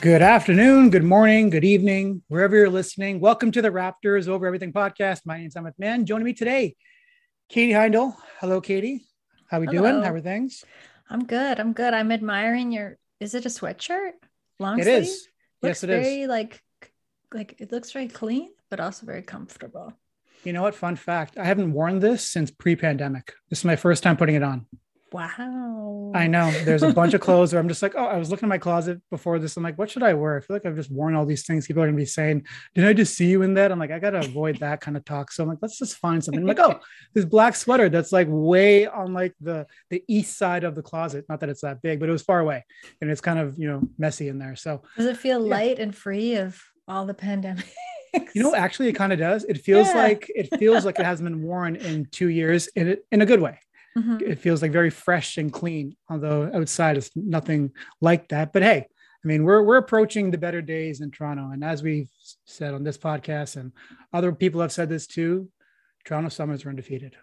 Good afternoon, good morning, good evening, wherever you're listening. Welcome to the Raptors Over Everything podcast. My name's Emmett Mann. Joining me today, Katie Heindel. Hello, Katie. How are we doing? How are things? I'm good. I'm good. I'm admiring your. Is it a sweatshirt? Long It sleeve? is. Looks Yes, it is. very like, like it looks very clean, but also very comfortable. You know what? Fun fact: I haven't worn this since pre-pandemic. This is my first time putting it on. Wow. I know there's a bunch of clothes where I'm just like, oh, I was looking at my closet before this. I'm like, what should I wear? I feel like I've just worn all these things. People are gonna be saying, did I just see you in that? I'm like, I gotta avoid that kind of talk. So I'm like, let's just find something. I'm like, oh, this black sweater that's like way on like the the east side of the closet. Not that it's that big, but it was far away, and it's kind of you know messy in there. So Does it feel Yeah. light and free of all the pandemic? you know, actually, it kind of does. It feels Yeah. like it feels like it hasn't been worn in two years, in it in a good way. Mhm. it feels like very fresh and clean although outside it's nothing like that but hey i mean we're we're approaching the better days in toronto and as we've said on this podcast and other people have said this too toronto summers are undefeated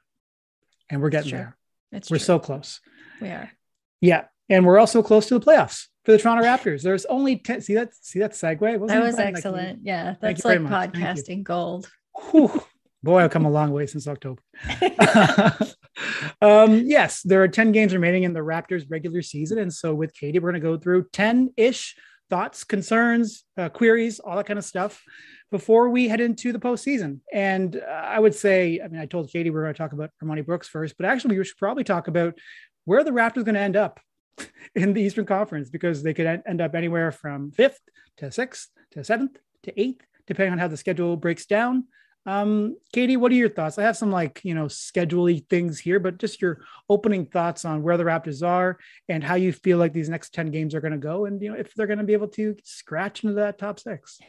and we're getting there It's we're true. so close we are. yeah and we're also close to the playoffs for the toronto raptors there's only 10 see that see that segue Wasn't That was fun? Like, excellent. Yeah, that's like much. Thank you. podcasting gold. Whew. Boy, I've come a long way since October. um, yes, there are 10 games remaining in the Raptors regular season. And so with Katie, we're going to go through 10 ish thoughts, concerns, uh, queries, all that kind of stuff before we head into the postseason. And uh, I would say, I mean, I told Katie we are going to talk about Armoni Brooks first, but actually, we should probably talk about where the Raptors are going to end up in the Eastern Conference because they could end up anywhere from fifth to sixth to seventh to eighth, depending on how the schedule breaks down. Um, Katie, what are your thoughts? I have some like, you know, scheduley things here, but just your opening thoughts on where the Raptors are and how you feel like these next 10 games are going to go and, you know, if they're going to be able to scratch into that top six.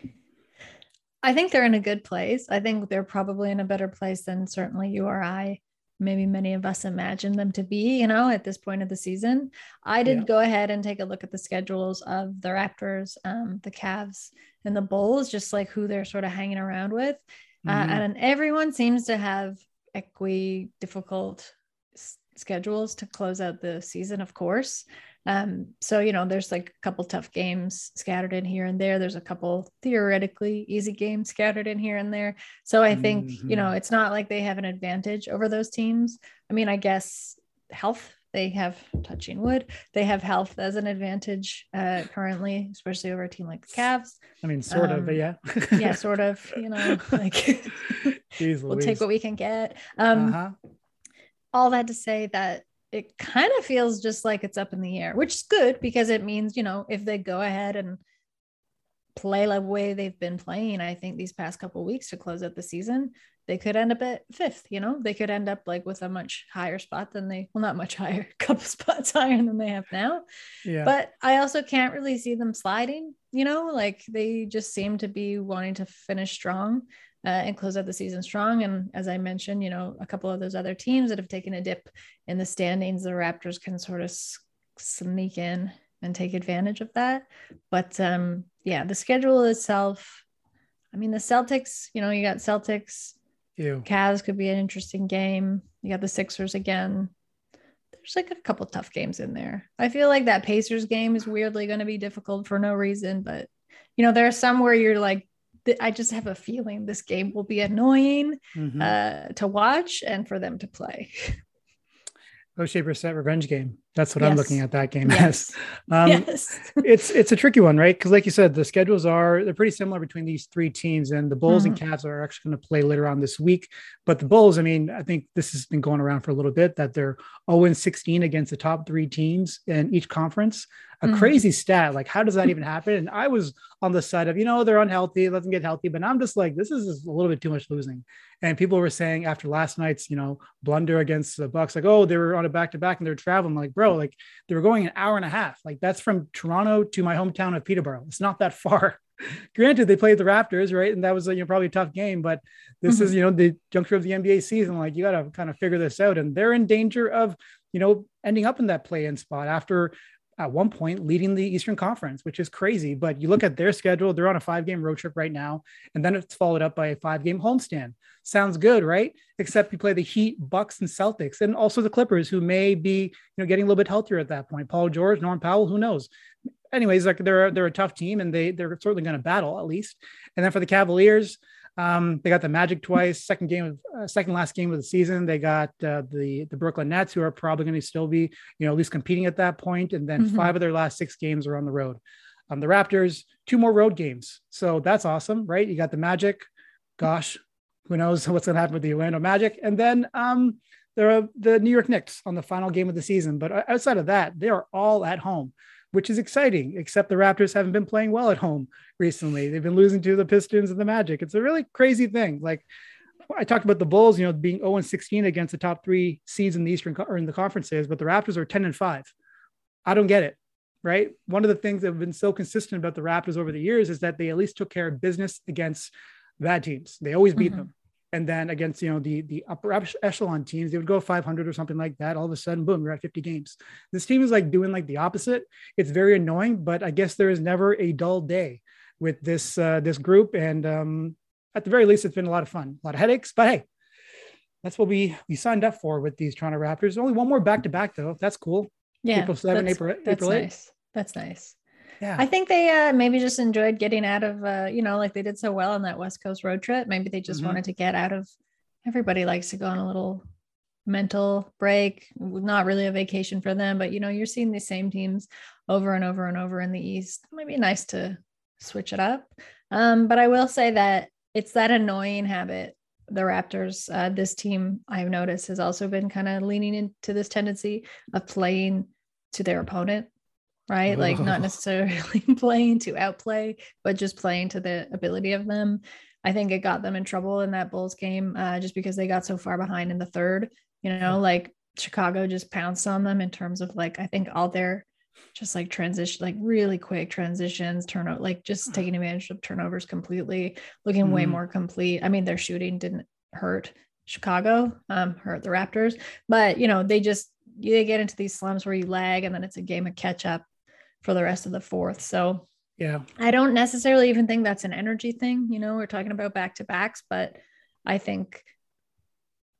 I think they're in a good place. I think they're probably in a better place than certainly you or I, maybe many of us imagine them to be, you know, at this point of the season. I did Yeah. go ahead and take a look at the schedules of the Raptors, um, the Cavs, and the Bulls, just like who they're sort of hanging around with. Uh, Mhm. and everyone seems to have equi difficult s- schedules to close out the season, of course. Um, so you know, there's like a couple tough games scattered in here and there. There's a couple theoretically easy games scattered in here and there. So I think you know, it's not like they have an advantage over those teams. I mean, I guess health. They have touching wood. They have health as an advantage uh, currently, especially over a team like the Cavs. I mean, sort of, but um, yeah. Yeah, sort of. You know, like Jeez we'll take what we can get. Um, uh-huh. all that to say that it kind of feels just like it's up in the air, which is good because it means, you know, if they go ahead and play the way they've been playing, I think these past couple weeks to close out the season, they could end up at fifth, you know, they could end up like with a much higher spot than they, well, not much higher, a couple spots higher than they have now. Yeah. But I also can't really see them sliding, you know, like they just seem to be wanting to finish strong uh, and close out the season strong. And as I mentioned, you know, a couple of those other teams that have taken a dip in the standings, the Raptors can sort of sneak in and take advantage of that. But um, yeah, the schedule itself, I mean, the Celtics, you know, you got Celtics, Ew. Cavs could be an interesting game. You got the Sixers again. There's like a couple tough games in there. I feel like that Pacers game is weirdly going to be difficult for no reason, but you know, there are some where you're like, I just have a feeling this game will be annoying Mhm. uh, to watch and for them to play. Oshae Brissett revenge game. That's what Yes. I'm looking at that game Yes. as. Um, yes. it's it's a tricky one, right? Because like you said, the schedules are they're pretty similar between these three teams, and the Bulls and Cavs are actually going to play later on this week. But the Bulls, I mean, I think this has been going around for a little bit that they're 0 16 against the top three teams in each conference. A Mhm. crazy stat. Like, how does that even happen? And I was on the side of, you know, they're unhealthy, let them get healthy. But I'm just like, this is a little bit too much losing. And people were saying after last night's, you know, blunder against the Bucks, like, oh, they were on a back to back and they're traveling. I'm like, bro, like they were going an hour and a half. Like that's from Toronto to my hometown of Peterborough. It's not that far. Granted, they played the Raptors, right? And that was you know, probably a tough game, but this is, mm-hmm. you know, the juncture of the NBA season. Like you got to kind of figure this out. And they're in danger of, you know, ending up in that play in spot after at one point leading the Eastern Conference, which is crazy. But you look at their schedule, they're on a five game road trip right now. And then it's followed up by a five game homestand. Sounds good, right? Except you play the Heat, Bucks, and Celtics, and also the Clippers, who may be, you know, getting a little bit healthier at that point. Paul George, Norm Powell, who knows? Anyways, like they're they're a tough team and they they're certainly going to battle at least. And then for the Cavaliers, um, they got the Magic twice, second game of uh, second last game of the season. They got uh, the the Brooklyn Nets, who are probably going to still be, you know, at least competing at that point. And then Mhm. five of their last six games are on the road. Um, the Raptors, two more road games, so that's awesome, right? You got the Magic. Gosh, who knows what's going to happen with the Orlando Magic, and then um, there are the New York Knicks on the final game of the season. But uh, outside of that, they are all at home, which is exciting. Except the Raptors haven't been playing well at home recently. They've been losing to the Pistons and the Magic. It's a really crazy thing. Like I talked about the Bulls, you know, being 0 and 16 against the top three seeds in the Eastern or in the conferences, but the Raptors are 10 and 5. I don't get it. Right. One of the things that have been so consistent about the Raptors over the years is that they at least took care of business against bad teams. They always beat Mhm. them. And then against, you know, the the upper echelon teams, they would go 500 or something like that. All of a sudden, boom, you're at 50 games. This team is like doing like the opposite. It's very annoying, but I guess there is never a dull day with this uh, this group. And um, at the very least, it's been a lot of fun, a lot of headaches. But hey, that's what we we signed up for with these Toronto Raptors. Only one more back to back though. That's cool. Yeah. April 7, that's, April- that's April 8. nice. That's nice. Yeah. I think they uh, maybe just enjoyed getting out of, uh, you know, like they did so well on that West Coast road trip. Maybe they just Mhm. wanted to get out of. Everybody likes to go on a little mental break. Not really a vacation for them, but you know, you're seeing these same teams over and over and over in the East. It might be nice to switch it up. Um, but I will say that it's that annoying habit. The Raptors, uh, this team I've noticed has also been kind of leaning into this tendency of playing to their opponent right? Like not Oh. necessarily playing to outplay, but just playing to the ability of them. I think it got them in trouble in that Bulls game uh, just because they got so far behind in the third. You know, like Chicago just pounced on them in terms of like, I think all their just like transition, like really quick transitions, turnover, like just taking advantage of turnovers completely, looking way Mhm. more complete. I mean, their shooting didn't hurt Chicago, um, hurt the Raptors, but you know, they just, they get into these slumps where you lag and then it's a game of catch up for the rest of the fourth. So yeah. I don't necessarily even think that's an energy thing. You know, we're talking about back to backs, but I think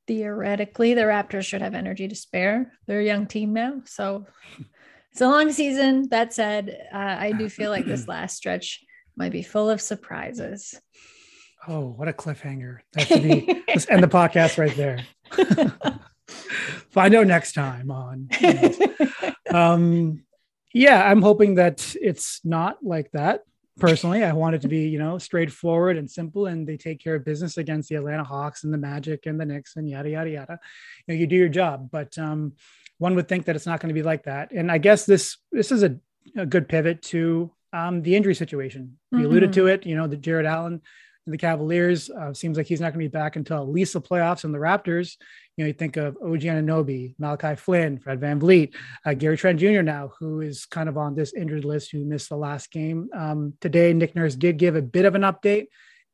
theoretically the Raptors should have energy to spare. They're a young team now. So it's a long season. That said, uh, I do feel like this last stretch might be full of surprises. Oh, what a cliffhanger. That should be let's end the podcast right there. Find out next time on. um yeah, I'm hoping that it's not like that. Personally, I want it to be, you know, straightforward and simple, and they take care of business against the Atlanta Hawks and the Magic and the Knicks and yada yada yada. You know, you do your job, but um, one would think that it's not going to be like that. And I guess this this is a, a good pivot to um, the injury situation. You alluded to it. You know, the Jarrett Allen the Cavaliers uh, seems like he's not going to be back until at least the playoffs. And the Raptors, you know, you think of OG Anunoby, Malachi Flynn, Fred VanVleet, uh, Gary Trent Jr. now, who is kind of on this injured list, who missed the last game. Um, today, Nick Nurse did give a bit of an update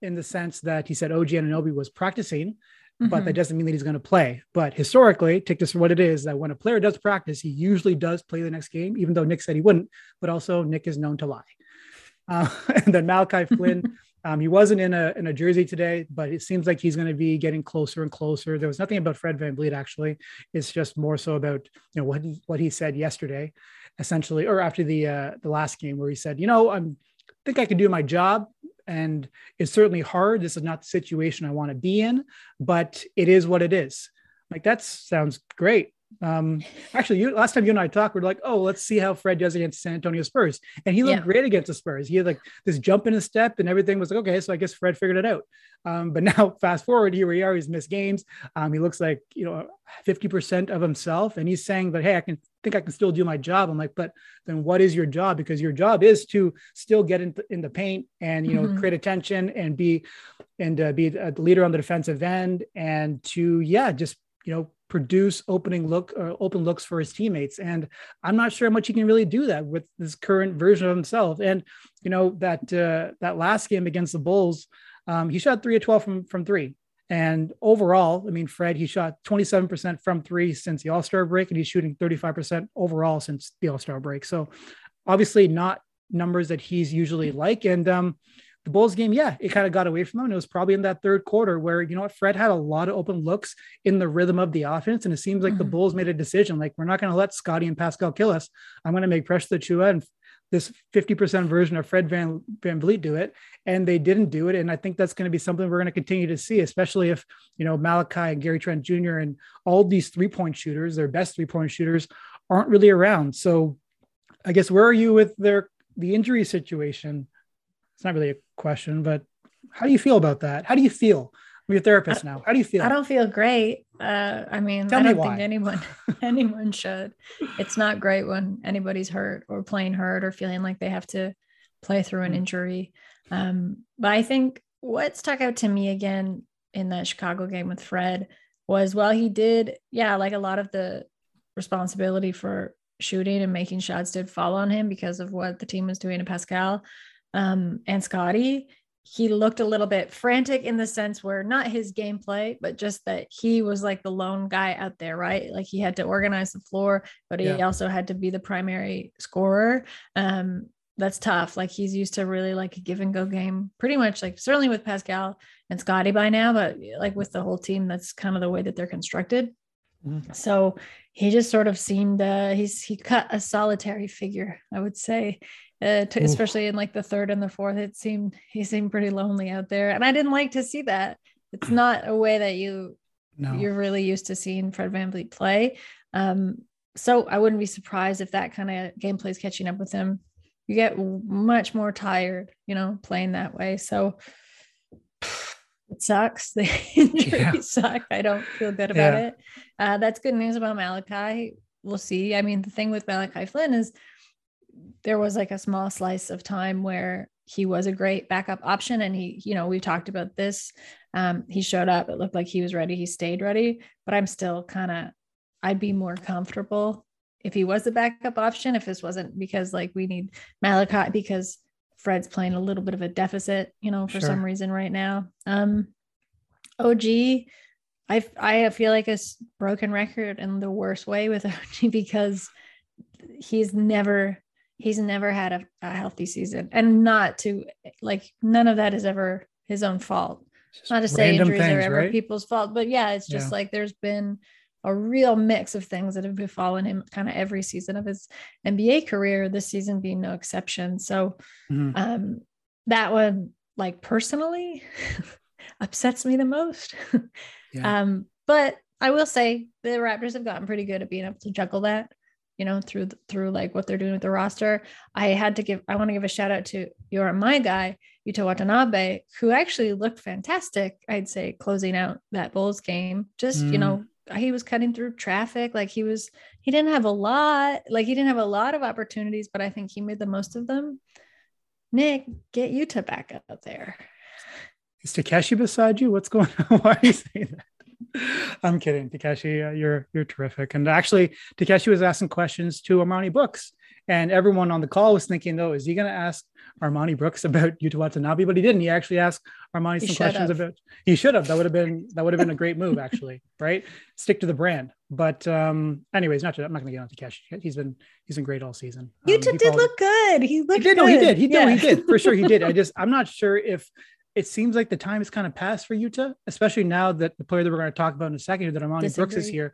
in the sense that he said OG Anunoby was practicing, but Mhm. that doesn't mean that he's going to play. But historically, take this for what it is that when a player does practice, he usually does play the next game, even though Nick said he wouldn't. But also, Nick is known to lie. Uh, and then Malachi Flynn, um, he wasn't in a in a jersey today, but it seems like he's going to be getting closer and closer. There was nothing about Fred VanVleet actually. It's just more so about you know what he, what he said yesterday, essentially, or after the uh, the last game where he said, you know, I'm think I can do my job. And it's certainly hard. This is not the situation I want to be in, but it is what it is. Like that sounds great. Um, actually, you last time you and I talked, we are like, oh, let's see how Fred does against San Antonio Spurs, and he looked yeah. great against the Spurs. He had like this jump in his step, and everything was like, okay, so I guess Fred figured it out. Um, but now, fast forward, here we are. He's missed games. Um, he looks like you know fifty percent of himself, and he's saying that, hey, I can think I can still do my job. I'm like, but then what is your job? Because your job is to still get in, in the paint and you know mm-hmm. create attention and be and uh, be a leader on the defensive end and to yeah just you know produce opening look uh, open looks for his teammates. And i'm not sure how much he can really do that with this current version of himself. And you know that uh, that last game against the bulls um, he shot 3 of 12 from from 3 and overall i mean fred he shot 27% from 3 since the all-star break and he's shooting 35% overall since the all-star break. So obviously not numbers that he's usually like. And um the Bulls game, yeah, it kind of got away from them. And it was probably in that third quarter where, you know what, Fred had a lot of open looks in the rhythm of the offense. And it seems like mm-hmm. the Bulls made a decision like, we're not going to let Scotty and Pascal kill us. I'm going to make Precious Achiuwa and this 50% version of Fred Van, VanVleet do it. And they didn't do it. And I think that's going to be something we're going to continue to see, especially if, you know, Malachi and Gary Trent Jr. and all these three point shooters, their best three point shooters, aren't really around. So I guess where are you with their the injury situation? it's not really a question, but how do you feel about that? How do you feel? I'm your therapist now. How do you feel? I don't feel great. Uh, I mean, Tell I don't think anyone anyone should. It's not great when anybody's hurt or playing hurt or feeling like they have to play through an mm. injury. Um, but I think what stuck out to me again in that Chicago game with Fred was while he did, yeah, like a lot of the responsibility for shooting and making shots did fall on him because of what the team was doing to Pascal um, and Scotty, he looked a little bit frantic in the sense where not his gameplay, but just that he was like the lone guy out there, right? Like he had to organize the floor, but he yeah. also had to be the primary scorer. Um, that's tough. Like he's used to really like a give and go game, pretty much like certainly with Pascal and Scotty by now, but like with the whole team, that's kind of the way that they're constructed. Mm-hmm. So he just sort of seemed uh, he's he cut a solitary figure, I would say, uh, to, especially in like the third and the fourth. It seemed he seemed pretty lonely out there, and I didn't like to see that. It's not a way that you no. you're really used to seeing Fred VanVleet play. Um, so I wouldn't be surprised if that kind of gameplay is catching up with him. You get much more tired, you know, playing that way. So it sucks. The injuries yeah. suck. I don't feel good about yeah. it. Uh, that's good news about Malachi. We'll see. I mean, the thing with Malachi Flynn is there was like a small slice of time where he was a great backup option and he you know we talked about this um, he showed up it looked like he was ready he stayed ready but i'm still kind of i'd be more comfortable if he was a backup option if this wasn't because like we need malachi because fred's playing a little bit of a deficit you know for sure. some reason right now um og i i feel like a broken record in the worst way with og because he's never he's never had a, a healthy season and not to like none of that is ever his own fault not to say injuries things, are ever right? people's fault but yeah it's just yeah. like there's been a real mix of things that have befallen him kind of every season of his nba career this season being no exception so mm-hmm. um that one like personally upsets me the most yeah. um but i will say the raptors have gotten pretty good at being able to juggle that you know, through through like what they're doing with the roster. I had to give I want to give a shout out to your my guy, Yuta Watanabe, who actually looked fantastic, I'd say, closing out that Bulls game. Just, mm. you know, he was cutting through traffic. Like he was, he didn't have a lot, like he didn't have a lot of opportunities, but I think he made the most of them. Nick, get Yuta back up there. Is Takeshi beside you? What's going on? Why are you saying that? I'm kidding, Takeshi. You're you're terrific. And actually, Takeshi was asking questions to Armoni Brooks, and everyone on the call was thinking, though, is he going to ask Armoni Brooks about Yuta Watanabe? But he didn't. He actually asked Armoni he some questions have. about. He should have. That would have been that would have been a great move, actually. right? Stick to the brand. But um, anyways, not to, I'm not going to get on Takeshi. He's been he's been great all season. Um, Yuta did look good. He looked. He did. Good. No, he did. He did. Yeah. No, he did for sure. He did. I just I'm not sure if it seems like the time has kind of passed for Yuta, especially now that the player that we're going to talk about in a second, that Armoni Brooks is here.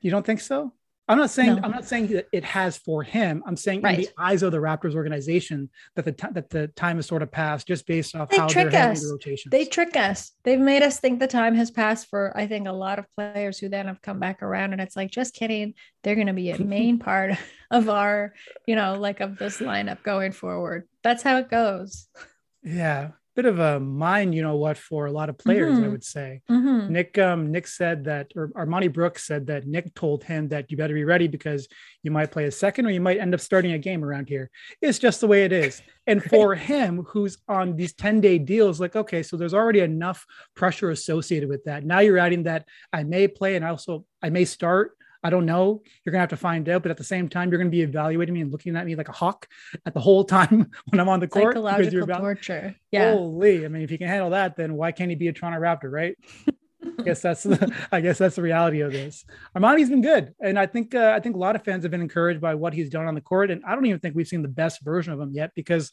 You don't think so? I'm not saying No. I'm not saying that it has for him. I'm saying Right. in the eyes of the Raptors organization that the ti- that the time has sort of passed just based off They how they're trick handling us. the rotations. They trick us. They've made us think the time has passed for, I think, a lot of players who then have come back around. And it's like, just kidding. They're going to be a main part of our, you know, like of this lineup going forward. That's how it goes. yeah, bit of a mind, you know what, for a lot of players, I Mhm. would say. Mhm. Nick um Nick said that or Armoni Brooks said that Nick told him that you better be ready because you might play a second or you might end up starting a game around here. It's just the way it is. And for him who's on these 10-day deals like okay, so there's already enough pressure associated with that. Now you're adding that I may play and also I may start I don't know. You're gonna have to find out, but at the same time, you're gonna be evaluating me and looking at me like a hawk at the whole time when I'm on the court. Psychological you're eval- torture. Yeah. Holy, I mean, if he can handle that, then why can't he be a Toronto Raptor, right? I guess that's the, I guess that's the reality of this. Armoni's been good, and I think uh, I think a lot of fans have been encouraged by what he's done on the court. And I don't even think we've seen the best version of him yet, because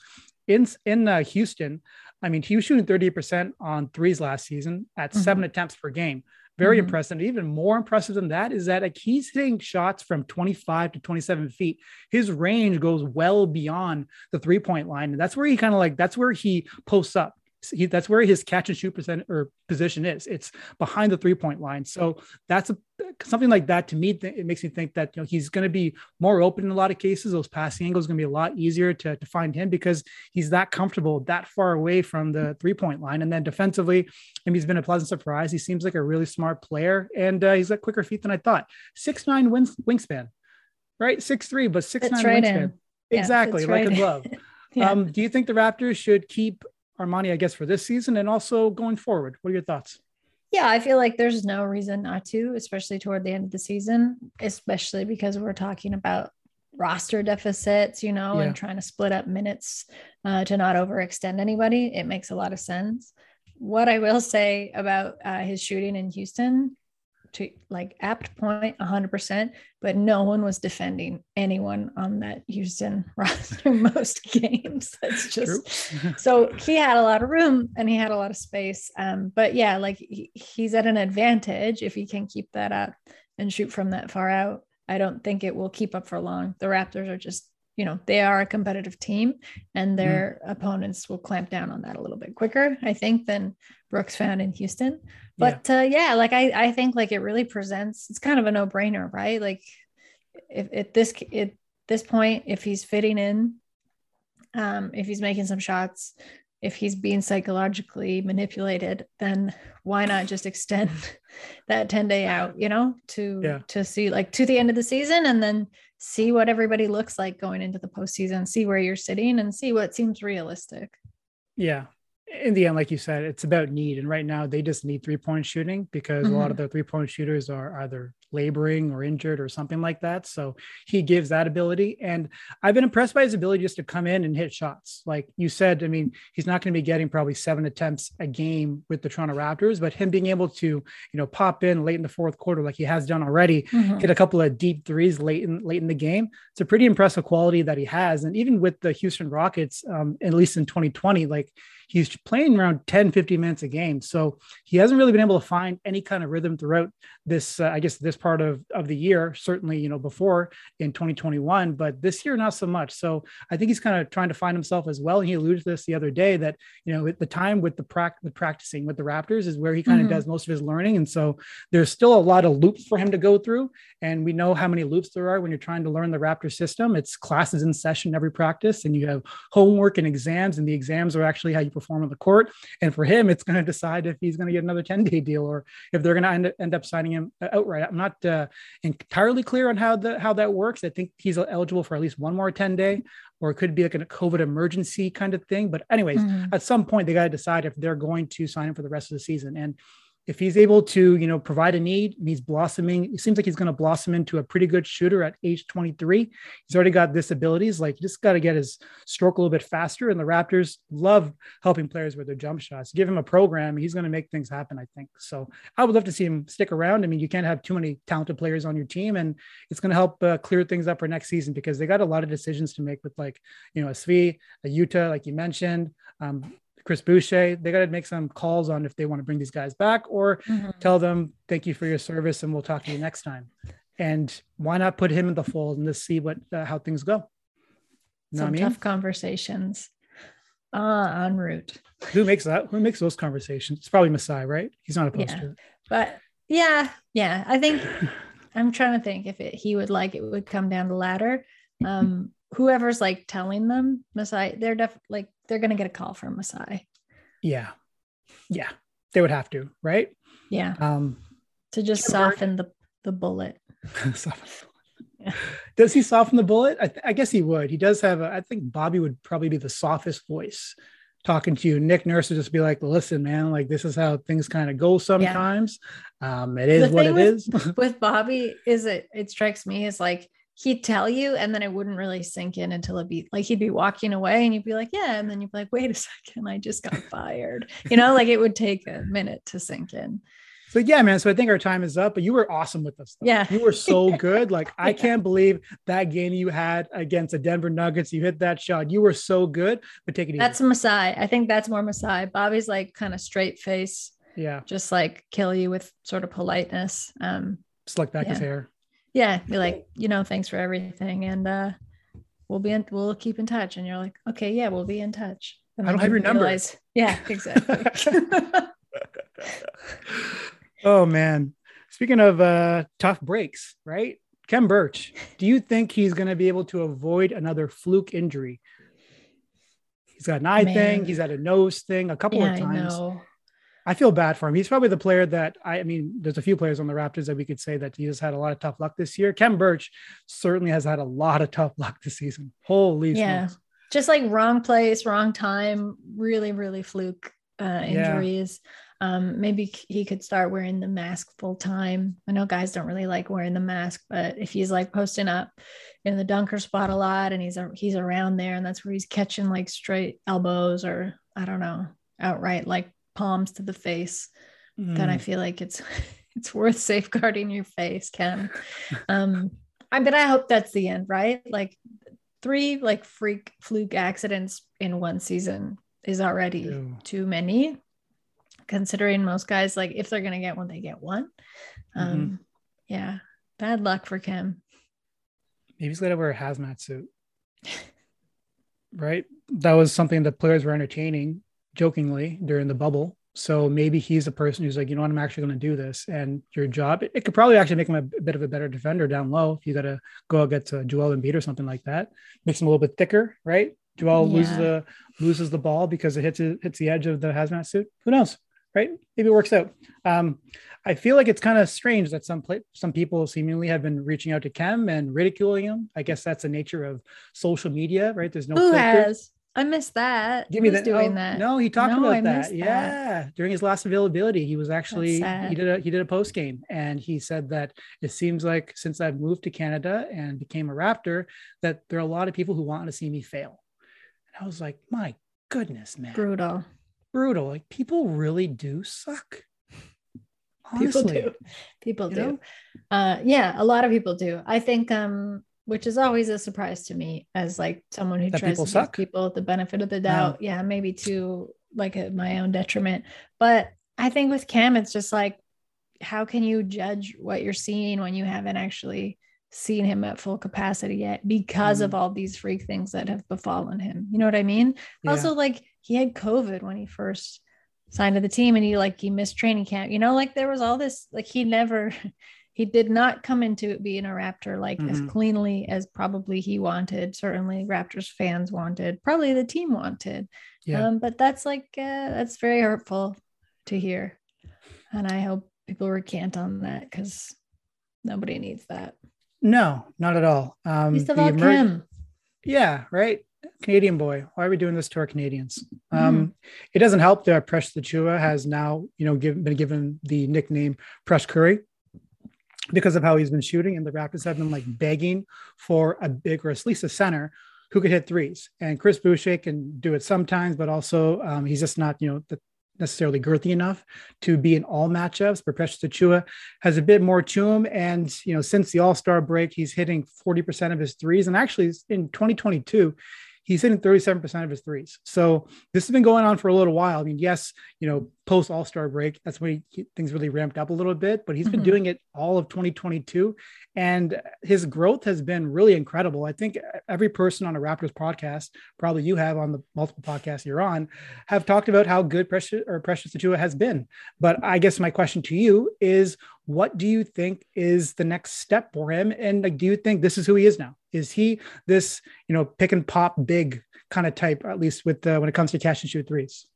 in in uh, Houston, I mean, he was shooting thirty percent on threes last season at Mhm. seven attempts per game. Very Mhm. impressive. Even more impressive than that is that like he's hitting shots from 25 to 27 feet. His range goes well beyond the three point line. And that's where he kind of like, that's where he posts up. He, that's where his catch and shoot percent or position is. It's behind the three point line. So that's a, something like that to me. th- It makes me think that you know he's going to be more open in a lot of cases. Those passing angles going to be a lot easier to, to find him because he's that comfortable, that far away from the three point line. And then defensively, I mean, he's been a pleasant surprise. He seems like a really smart player, and uh, he's got quicker feet than I thought. Six nine wings, wingspan, right? Six three, but six Fits nine right wingspan. in. Exactly, fits like right a glove. Yeah. Um, do you think the Raptors should keep Armoni, I guess, for this season and also going forward? What are your thoughts? Yeah, I feel like there's no reason not to, especially toward the end of the season, especially because we're talking about roster deficits, you know, Yeah. and trying to split up minutes uh, to not overextend anybody. It makes a lot of sense. What I will say about uh, his shooting in Houston, to like apt point 100%, but no one was defending anyone on that Houston roster most games. That's just so he had a lot of room and he had a lot of space. Um, but yeah, like he, he's at an advantage if he can keep that up and shoot from that far out. I don't think it will keep up for long. The Raptors are just, you know, they are a competitive team and their opponents will clamp down on that a little bit quicker, I think, than Brooks found in Houston. But uh, yeah, like I, I think like it really presents, it's kind of a no brainer, right? Like if at this, at this point, if he's fitting in, um, if he's making some shots, if he's being psychologically manipulated, then why not just extend that 10 day out, you know, to Yeah. to see like to the end of the season and then see what everybody looks like going into the postseason, see where you're sitting and see what seems realistic. Yeah. In the end, like you said, it's about need. And right now, they just need three point shooting because a lot mm-hmm. of the three point shooters are either laboring or injured or something like that. So he gives that ability. And I've been impressed by his ability just to come in and hit shots. Like you said, I mean, he's not going to be getting probably seven attempts a game with the Toronto Raptors, but him being able to, you know, pop in late in the fourth quarter, like he has done already, Mhm. hit a couple of deep threes late in late in the game. It's a pretty impressive quality that he has. And even with the Houston Rockets, um, at least in 2020, like he's playing around 10, 15 minutes a game. So he hasn't really been able to find any kind of rhythm throughout this, uh, I guess, this part of, of the year, certainly, you know, before in 2021, but this year, not so much. So I think he's kind of trying to find himself as well. And he alluded to this the other day that, you know, at the time with the prac- the practicing with the Raptors is where he kind of Mhm. does most of his learning. And so there's still a lot of loops for him to go through. And we know how many loops there are when you're trying to learn the Raptor system. It's classes in session every practice, and you have homework and exams, and the exams are actually how you perform on the court. And for him, it's going to decide if he's going to get another 10 day deal or if they're going to end, end up signing him outright. I'm not uh, entirely clear on how the how that works. I think he's eligible for at least one more 10 day, or it could be like a COVID emergency kind of thing. But anyways, Mhm. at some point they got to decide if they're going to sign him for the rest of the season. And if he's able to, you know, provide a need, he's blossoming. It seems like he's going to blossom into a pretty good shooter at age 23. He's already got this. Like, you just got to get his stroke a little bit faster. And the Raptors love helping players with their jump shots. Give him a program, he's going to make things happen. I think so. I would love to see him stick around. I mean, you can't have too many talented players on your team, and it's going to help uh, clear things up for next season because they got a lot of decisions to make with like, you know, a Svi, a Yuta, like you mentioned. Um, Chris Boucher, they got to make some calls on if they want to bring these guys back or Mhm. tell them thank you for your service and we'll talk to you next time. and why not put him in the fold and let's see what uh, how things go. You Some tough conversations uh, en route. Who makes that? Who makes those conversations? It's probably Masai, right? He's not opposed yeah. to it. But yeah, yeah. I think I'm trying to think if it, he would like it would come down the ladder. Um, whoever's like telling them Masai, they're definitely like they're gonna get a call from Masai. Yeah, yeah, they would have to, right? Yeah. Um, to just soften the the bullet. yeah. Does he soften the bullet? I, th- I, guess he would. He does have. A, I think Bobby would probably be the softest voice talking to you. Nick Nurse would just be like, "Listen, man, like this is how things kind of go sometimes. Yeah. Um, it is what it with, is." with Bobby, is it? It strikes me as like he'd tell you, and then it wouldn't really sink in until it'd be like he'd be walking away, and you'd be like, "Yeah," and then you'd be like, "Wait a second, I just got fired." You know, like it would take a minute to sink in. So yeah, man. So I think our time is up, but you were awesome with us. Yeah. You were so good. Like I can't believe that game you had against the Denver Nuggets. You hit that shot. You were so good, but take it easy. That's Masai. I think that's more Masai. Bobby's like kind of straight face. Yeah. Just like kill you with sort of politeness. Um slick back yeah. his hair. Yeah. Be like, you know, thanks for everything. And uh we'll be in we'll keep in touch. And you're like, okay, yeah, we'll be in touch. And I don't have your realize, number. Yeah, exactly. Oh man. Speaking of uh tough breaks, right? Khem Birch, do you think he's going to be able to avoid another fluke injury? He's got an eye man. thing, he's had a nose thing a couple yeah, of times. I, feel bad for him. He's probably the player that I, I, mean, there's a few players on the Raptors that we could say that he has had a lot of tough luck this year. Khem Birch certainly has had a lot of tough luck this season. Holy yeah. Smokes. Just like wrong place, wrong time, really, really fluke uh, injuries. Yeah. Um, maybe he could start wearing the mask full time. I know guys don't really like wearing the mask, but if he's like posting up in the dunker spot a lot and he's he's around there and that's where he's catching like straight elbows or I don't know, outright like palms to the face, mm. then I feel like it's it's worth safeguarding your face, Khem. Um, I but I hope that's the end, right? Like three like freak fluke accidents in one season is already Ew. too many considering most guys like if they're gonna get one, they get one. Um, mm-hmm. yeah, bad luck for Khem. Maybe he's gonna wear a hazmat suit. right? That was something that players were entertaining jokingly during the bubble. So maybe he's a person who's like, you know what, I'm actually going to do this. And your job, it, it, could probably actually make him a, bit of a better defender down low. If you got to go against uh, Joel Embiid or something like that, makes him a little bit thicker, right? Joel yeah. loses the loses the ball because it hits it hits the edge of the hazmat suit. Who knows? right? Maybe it works out. Um, I feel like it's kind of strange that some play, some people seemingly have been reaching out to Khem and ridiculing him. I guess that's the nature of social media, right? There's no who has. I missed that. Give me that. Doing oh, that. No, he talked no, about that. Yeah, during his last availability, he was actually he did a he did a post game, and he said that it seems like since I've moved to Canada and became a Raptor, that there are a lot of people who want to see me fail. And I was like, my goodness, man, brutal brutal. Like people really do suck. Honestly. People do. People do. Uh, yeah, a lot of people do. I think, um, which is always a surprise to me as like someone who that tries to suck? give people the benefit of the doubt. Yeah, yeah maybe to like a, my own detriment. But I think with Khem, it's just like, how can you judge what you're seeing when you haven't actually seen him at full capacity yet because mm. of all these freak things that have befallen him? You know what I mean? Yeah. Also, like he had COVID when he first signed to the team and he like he missed training camp. You know, like there was all this, like he never he did not come into it being a Raptor like mm-hmm. as cleanly as probably he wanted. Certainly Raptors fans wanted, probably the team wanted. Yeah. Um, but that's like uh, that's very hurtful to hear. And I hope people recant on that because nobody needs that. No, not at all. Um, all emer-. Yeah, right. Canadian boy. Why are we doing this to our Canadians? Mm. Um, it doesn't help that Precious Achiuwa has now, you know, give, been given the nickname Press Curry because of how he's been shooting, and the Raptors have been like begging for a big or at least a center who could hit threes. And Chris Boucher can do it sometimes, but also um, he's just not, you know, the, necessarily girthy enough to be in all matchups. But Precious Achiuwa has a bit more to him. And, you know, since the All Star break, he's hitting 40% of his threes. And actually, in 2022, he's hitting 37% of his threes. So this has been going on for a little while. I mean, yes, you know, post All Star break, that's when he, things really ramped up a little bit, but he's been mm-hmm. doing it all of 2022. And his growth has been really incredible. I think every person on a Raptors podcast, probably you have on the multiple podcasts you're on, have talked about how good Precious or Precious Achiuwa has been. But I guess my question to you is what do you think is the next step for him? And like, do you think this is who he is now? Is he this, you know, pick and pop big kind of type, at least with uh, when it comes to catch and shoot threes?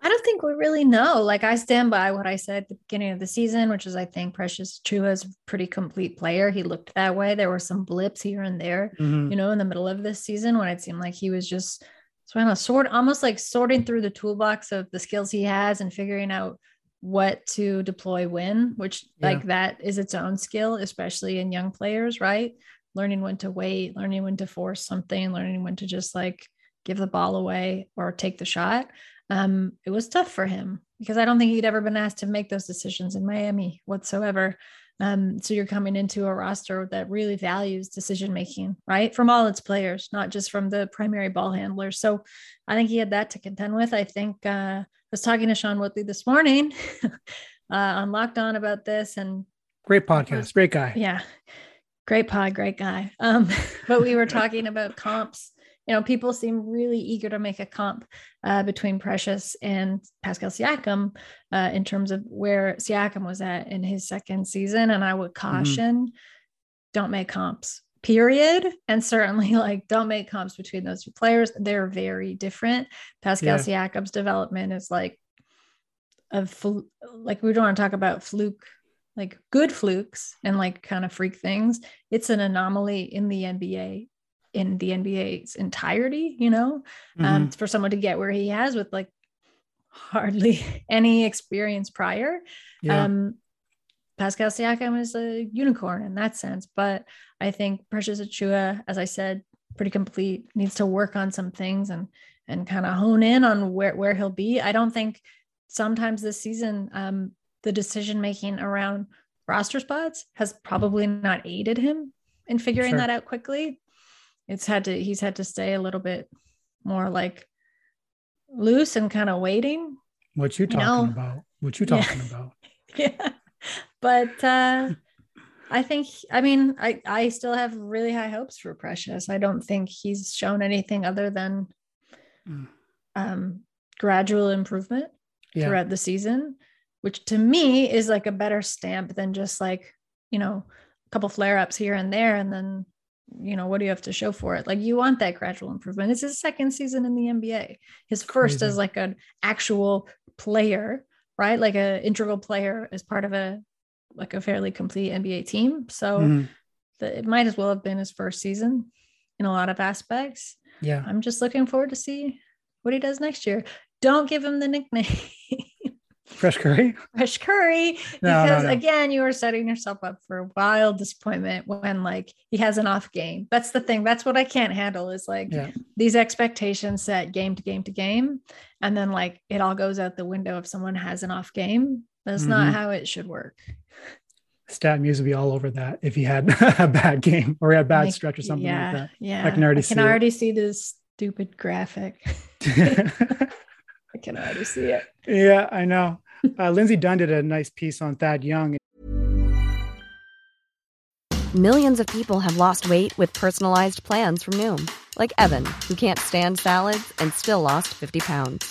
I don't think we really know. Like I stand by what I said at the beginning of the season, which is I think Precious Achiuwa is a pretty complete player. He looked that way. There were some blips here and there, mm-hmm. you know, in the middle of this season when it seemed like he was just trying to sort almost like sorting through the toolbox of the skills he has and figuring out what to deploy when, which yeah. like that is its own skill, especially in young players, right? Learning when to wait, learning when to force something, learning when to just like give the ball away or take the shot. Um, it was tough for him because I don't think he'd ever been asked to make those decisions in Miami whatsoever. Um, so you're coming into a roster that really values decision making, right? From all its players, not just from the primary ball handlers. So I think he had that to contend with. I think uh, was talking to Sean Woodley this morning uh, on Locked On about this, and great podcast, was, great guy. Yeah, great pod, great guy. Um, but we were talking about comps you know, people seem really eager to make a comp uh, between Precious and Pascal Siakam uh, in terms of where Siakam was at in his second season. And I would mm-hmm. caution mm-hmm. don't make comps, period. And certainly, like, don't make comps between those two players. They're very different. Pascal yeah. Siakam's development is like, a fl- like we don't want to talk about fluke like good flukes and like kind of freak things. It's an anomaly in the NBA in the NBA's entirety, you know, um, mm-hmm. um, for someone to get where he has with like hardly any experience prior. Yeah. Um, Pascal Siakam is a unicorn in that sense, but I think Precious Achiuwa, as I said, pretty complete, needs to work on some things and and kind of hone in on where where he'll be. I don't think sometimes this season um, the decision making around roster spots has probably not aided him in figuring sure. that out quickly it's had to he's had to stay a little bit more like loose and kind of waiting what you talking you know? about what you talking yeah. about yeah but uh i think i mean i i still have really high hopes for precious i don't think he's shown anything other than mm. um gradual improvement yeah. throughout the season which to me is like a better stamp than just like you know a couple flare ups here and there and then you know what do you have to show for it like you want that gradual improvement it's his second season in the nba his first Crazy. as like an actual player right like a integral player as part of a like a fairly complete nba team so mm-hmm. the, it might as well have been his first season in a lot of aspects yeah i'm just looking forward to see what he does next year don't give him the nickname Fresh curry? Fresh curry. No, because no, no. again, you are setting yourself up for a wild disappointment when like he has an off game. That's the thing. That's what I can't handle is like yeah. these expectations set game to game to game. And then like it all goes out the window if someone has an off game. That's mm-hmm. not how it should work. StatMuse would be all over that if he had a bad game or he had a bad like, stretch or something yeah, like that. Yeah. I can already I can see already it. see this stupid graphic. I can already see it. Yeah, I know. Uh, Lindsay Dunn did a nice piece on Thad Young. Millions of people have lost weight with personalized plans from Noom, like Evan, who can't stand salads and still lost 50 pounds.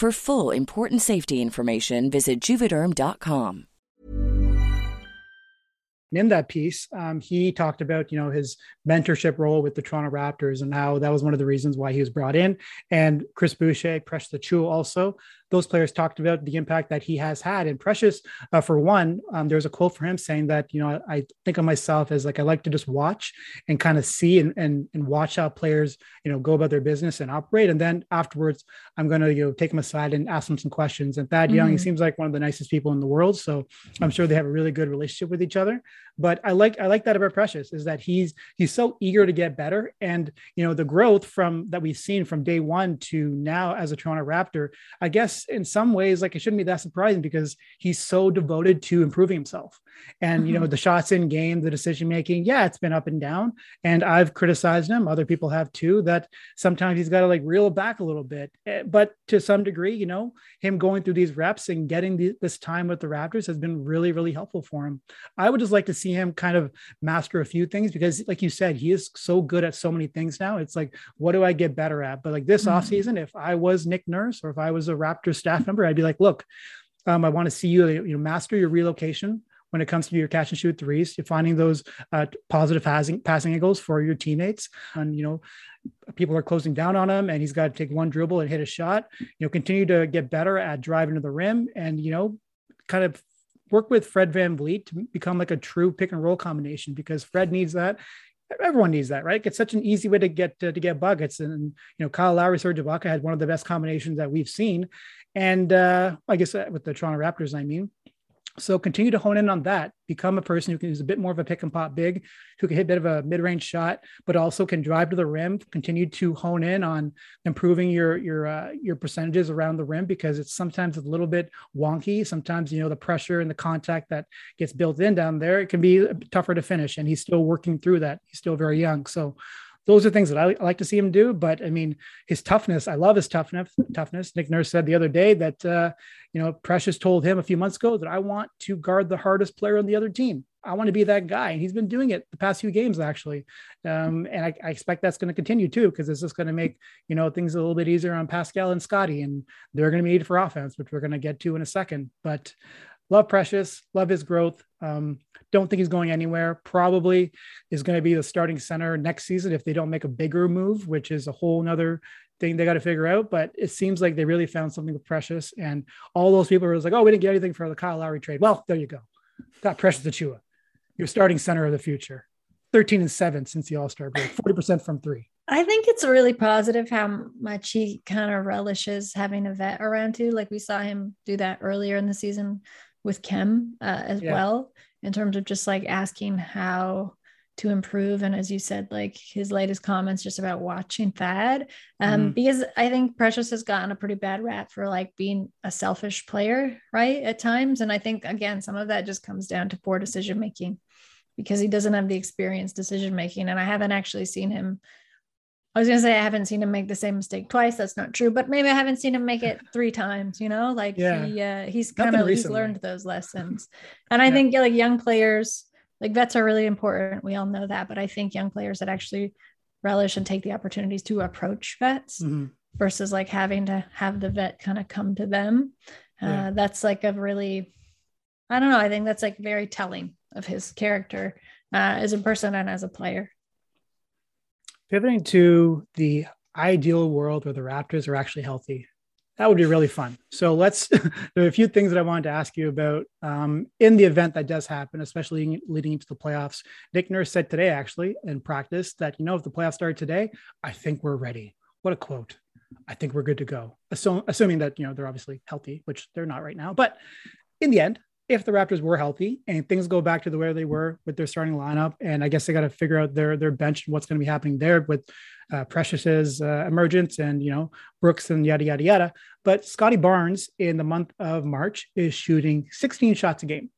For full important safety information, visit juvederm.com. in that piece, um, he talked about you know his mentorship role with the Toronto Raptors and how that was one of the reasons why he was brought in. And Chris Boucher, Precious Achiuwa also those players talked about the impact that he has had. And Precious, uh, for one, um, there's a quote for him saying that, you know, I think of myself as like, I like to just watch and kind of see and, and, and watch how players, you know, go about their business and operate. And then afterwards, I'm going to, you know, take them aside and ask them some questions. And Thad mm-hmm. Young, he mm-hmm. seems like one of the nicest people in the world. So I'm sure they have a really good relationship with each other. But I like, I like that about Precious is that he's, he's so eager to get better. And, you know, the growth from that we've seen from day one to now as a Toronto Raptor, I guess in some ways, like it shouldn't be that surprising because he's so devoted to improving himself. And, mm-hmm. you know, mm-hmm. the shots in game, the decision making, yeah, it's been up and down. And I've criticized him. Other people have too, that sometimes he's got to like reel back a little bit. Eh, but to some degree, you know, him going through these reps and getting the, this time with the Raptors has been really, really helpful for him. I would just like to see him kind of master a few things because, like you said, he is so good at so many things now. It's like, what do I get better at? But like this mm-hmm. offseason, if I was Nick Nurse or if I was a Raptor staff member, I'd be like, look, um, I want to see you, you know, master your relocation when it comes to your catch and shoot threes. You're finding those uh, positive passing passing angles for your teammates, and you know, people are closing down on him, and he's got to take one dribble and hit a shot. You know, continue to get better at driving to the rim, and you know, kind of work with Fred VanVleet to become like a true pick and roll combination because Fred needs that everyone needs that, right? It's such an easy way to get to, to get buckets. And you know, Kyle Lowry, Serge Ibaka had one of the best combinations that we've seen. And uh, I guess uh, with the Toronto Raptors, I mean, so continue to hone in on that. Become a person who can use a bit more of a pick and pop big, who can hit a bit of a mid-range shot, but also can drive to the rim. Continue to hone in on improving your your uh, your percentages around the rim because it's sometimes a little bit wonky. Sometimes you know the pressure and the contact that gets built in down there it can be tougher to finish, and he's still working through that. He's still very young, so those are things that I like to see him do. But I mean, his toughness, I love his toughness. Toughness. Nick Nurse said the other day that uh, you know Precious told him a few months ago that I want to guard the hardest player on the other team. I want to be that guy, and he's been doing it the past few games actually, um, and I, I, expect that's going to continue too because it's just going to make you know things a little bit easier on Pascal and Scotty, and they're going to be needed for offense, which we're going to get to in a second. But love Precious, love his growth. Um, don't think he's going anywhere. Probably is going to be the starting center next season if they don't make a bigger move, which is a whole nother thing they got to figure out. But it seems like they really found something with Precious, and all those people were like, "Oh, we didn't get anything for the Kyle Lowry trade." Well, there you go. Got Precious Achiuwa, your starting center of the future. 13 and 7 since the All-Star break, 40% from 3. I think it's really positive how much he kind of relishes having a vet around too. Like we saw him do that earlier in the season with Khem uh, as yeah. well, in terms of just like asking how to improve. And as you said, like his latest comments just about watching Thad, um, mm-hmm. because I think Precious has gotten a pretty bad rap for like being a selfish player, right? At times. And I think, again, some of that just comes down to poor decision making because he doesn't have the experience decision making. And I haven't actually seen him I was gonna say I haven't seen him make the same mistake twice. That's not true, but maybe I haven't seen him make it three times. You know, like yeah. he uh, he's kind of he's learned those lessons, and I yeah. think like young players, like vets are really important. We all know that, but I think young players that actually relish and take the opportunities to approach vets mm-hmm. versus like having to have the vet kind of come to them. Uh, yeah. That's like a really, I don't know. I think that's like very telling of his character uh, as a person and as a player pivoting to the ideal world where the Raptors are actually healthy. That would be really fun. So let's. there are a few things that I wanted to ask you about um, in the event that does happen, especially leading into the playoffs. Nick Nurse said today, actually, in practice, that you know if the playoffs start today, I think we're ready. What a quote! I think we're good to go. Assum- assuming that you know they're obviously healthy, which they're not right now. But in the end, if the Raptors were healthy and things go back to the way they were with their starting lineup, and I guess they got to figure out their their bench and what's going to be happening there with uh, Precious's uh, emergence and, you know, Brooks and yada, yada, yada. But Scottie Barnes in the month of March is shooting 16 shots a game.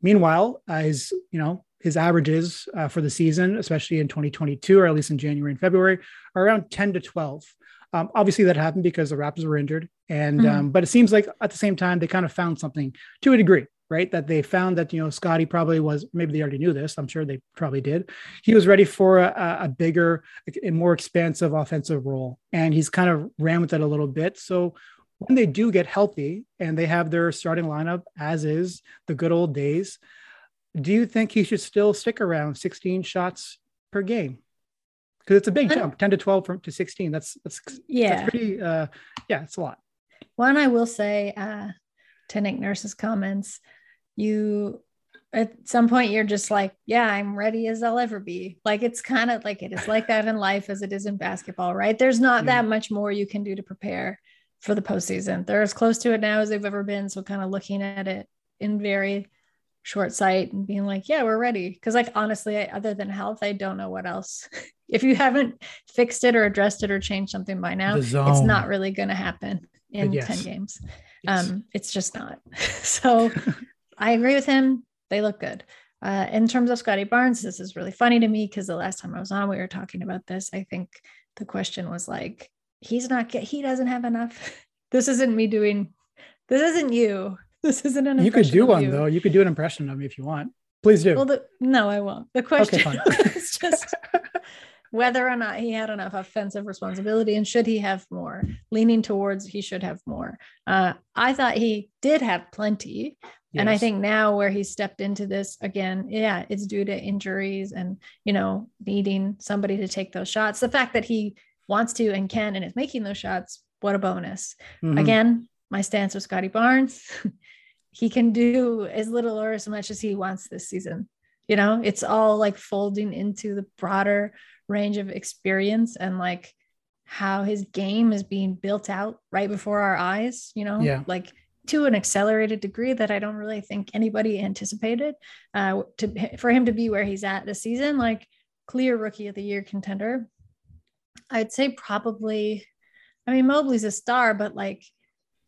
Meanwhile, uh, his, you know, his averages uh, for the season, especially in 2022, or at least in January and February, are around 10 to 12. Um, obviously, that happened because the Raptors were injured, and mm-hmm. um, but it seems like at the same time they kind of found something to a degree, right? That they found that you know Scottie probably was maybe they already knew this. I'm sure they probably did. He was ready for a, a bigger, a more expansive offensive role, and he's kind of ran with it a little bit. So when they do get healthy and they have their starting lineup as is the good old days, do you think he should still stick around 16 shots per game? because it's a big jump 10 to 12 from to 16 that's that's yeah that's pretty uh yeah it's a lot one i will say uh to nick nurse's comments you at some point you're just like yeah i'm ready as i'll ever be like it's kind of like it is like that in life as it is in basketball right there's not yeah. that much more you can do to prepare for the postseason they're as close to it now as they've ever been so kind of looking at it in very short sight and being like yeah we're ready because like honestly other than health i don't know what else if you haven't fixed it or addressed it or changed something by now, it's not really going to happen in yes. 10 games. Yes. Um, it's just not. so I agree with him. They look good. Uh, in terms of Scotty Barnes, this is really funny to me because the last time I was on, we were talking about this. I think the question was like, he's not get, he doesn't have enough. this isn't me doing, this isn't you. This isn't an. You could do one you. though. You could do an impression of me if you want. Please do. Well, the, no, I won't. The question okay, is just whether or not he had enough offensive responsibility and should he have more leaning towards he should have more uh, i thought he did have plenty yes. and i think now where he stepped into this again yeah it's due to injuries and you know needing somebody to take those shots the fact that he wants to and can and is making those shots what a bonus mm-hmm. again my stance with Scotty barnes he can do as little or as much as he wants this season you know it's all like folding into the broader range of experience and like how his game is being built out right before our eyes, you know, yeah. like to an accelerated degree that I don't really think anybody anticipated. Uh, to for him to be where he's at this season, like clear rookie of the year contender. I'd say probably, I mean, Mobley's a star, but like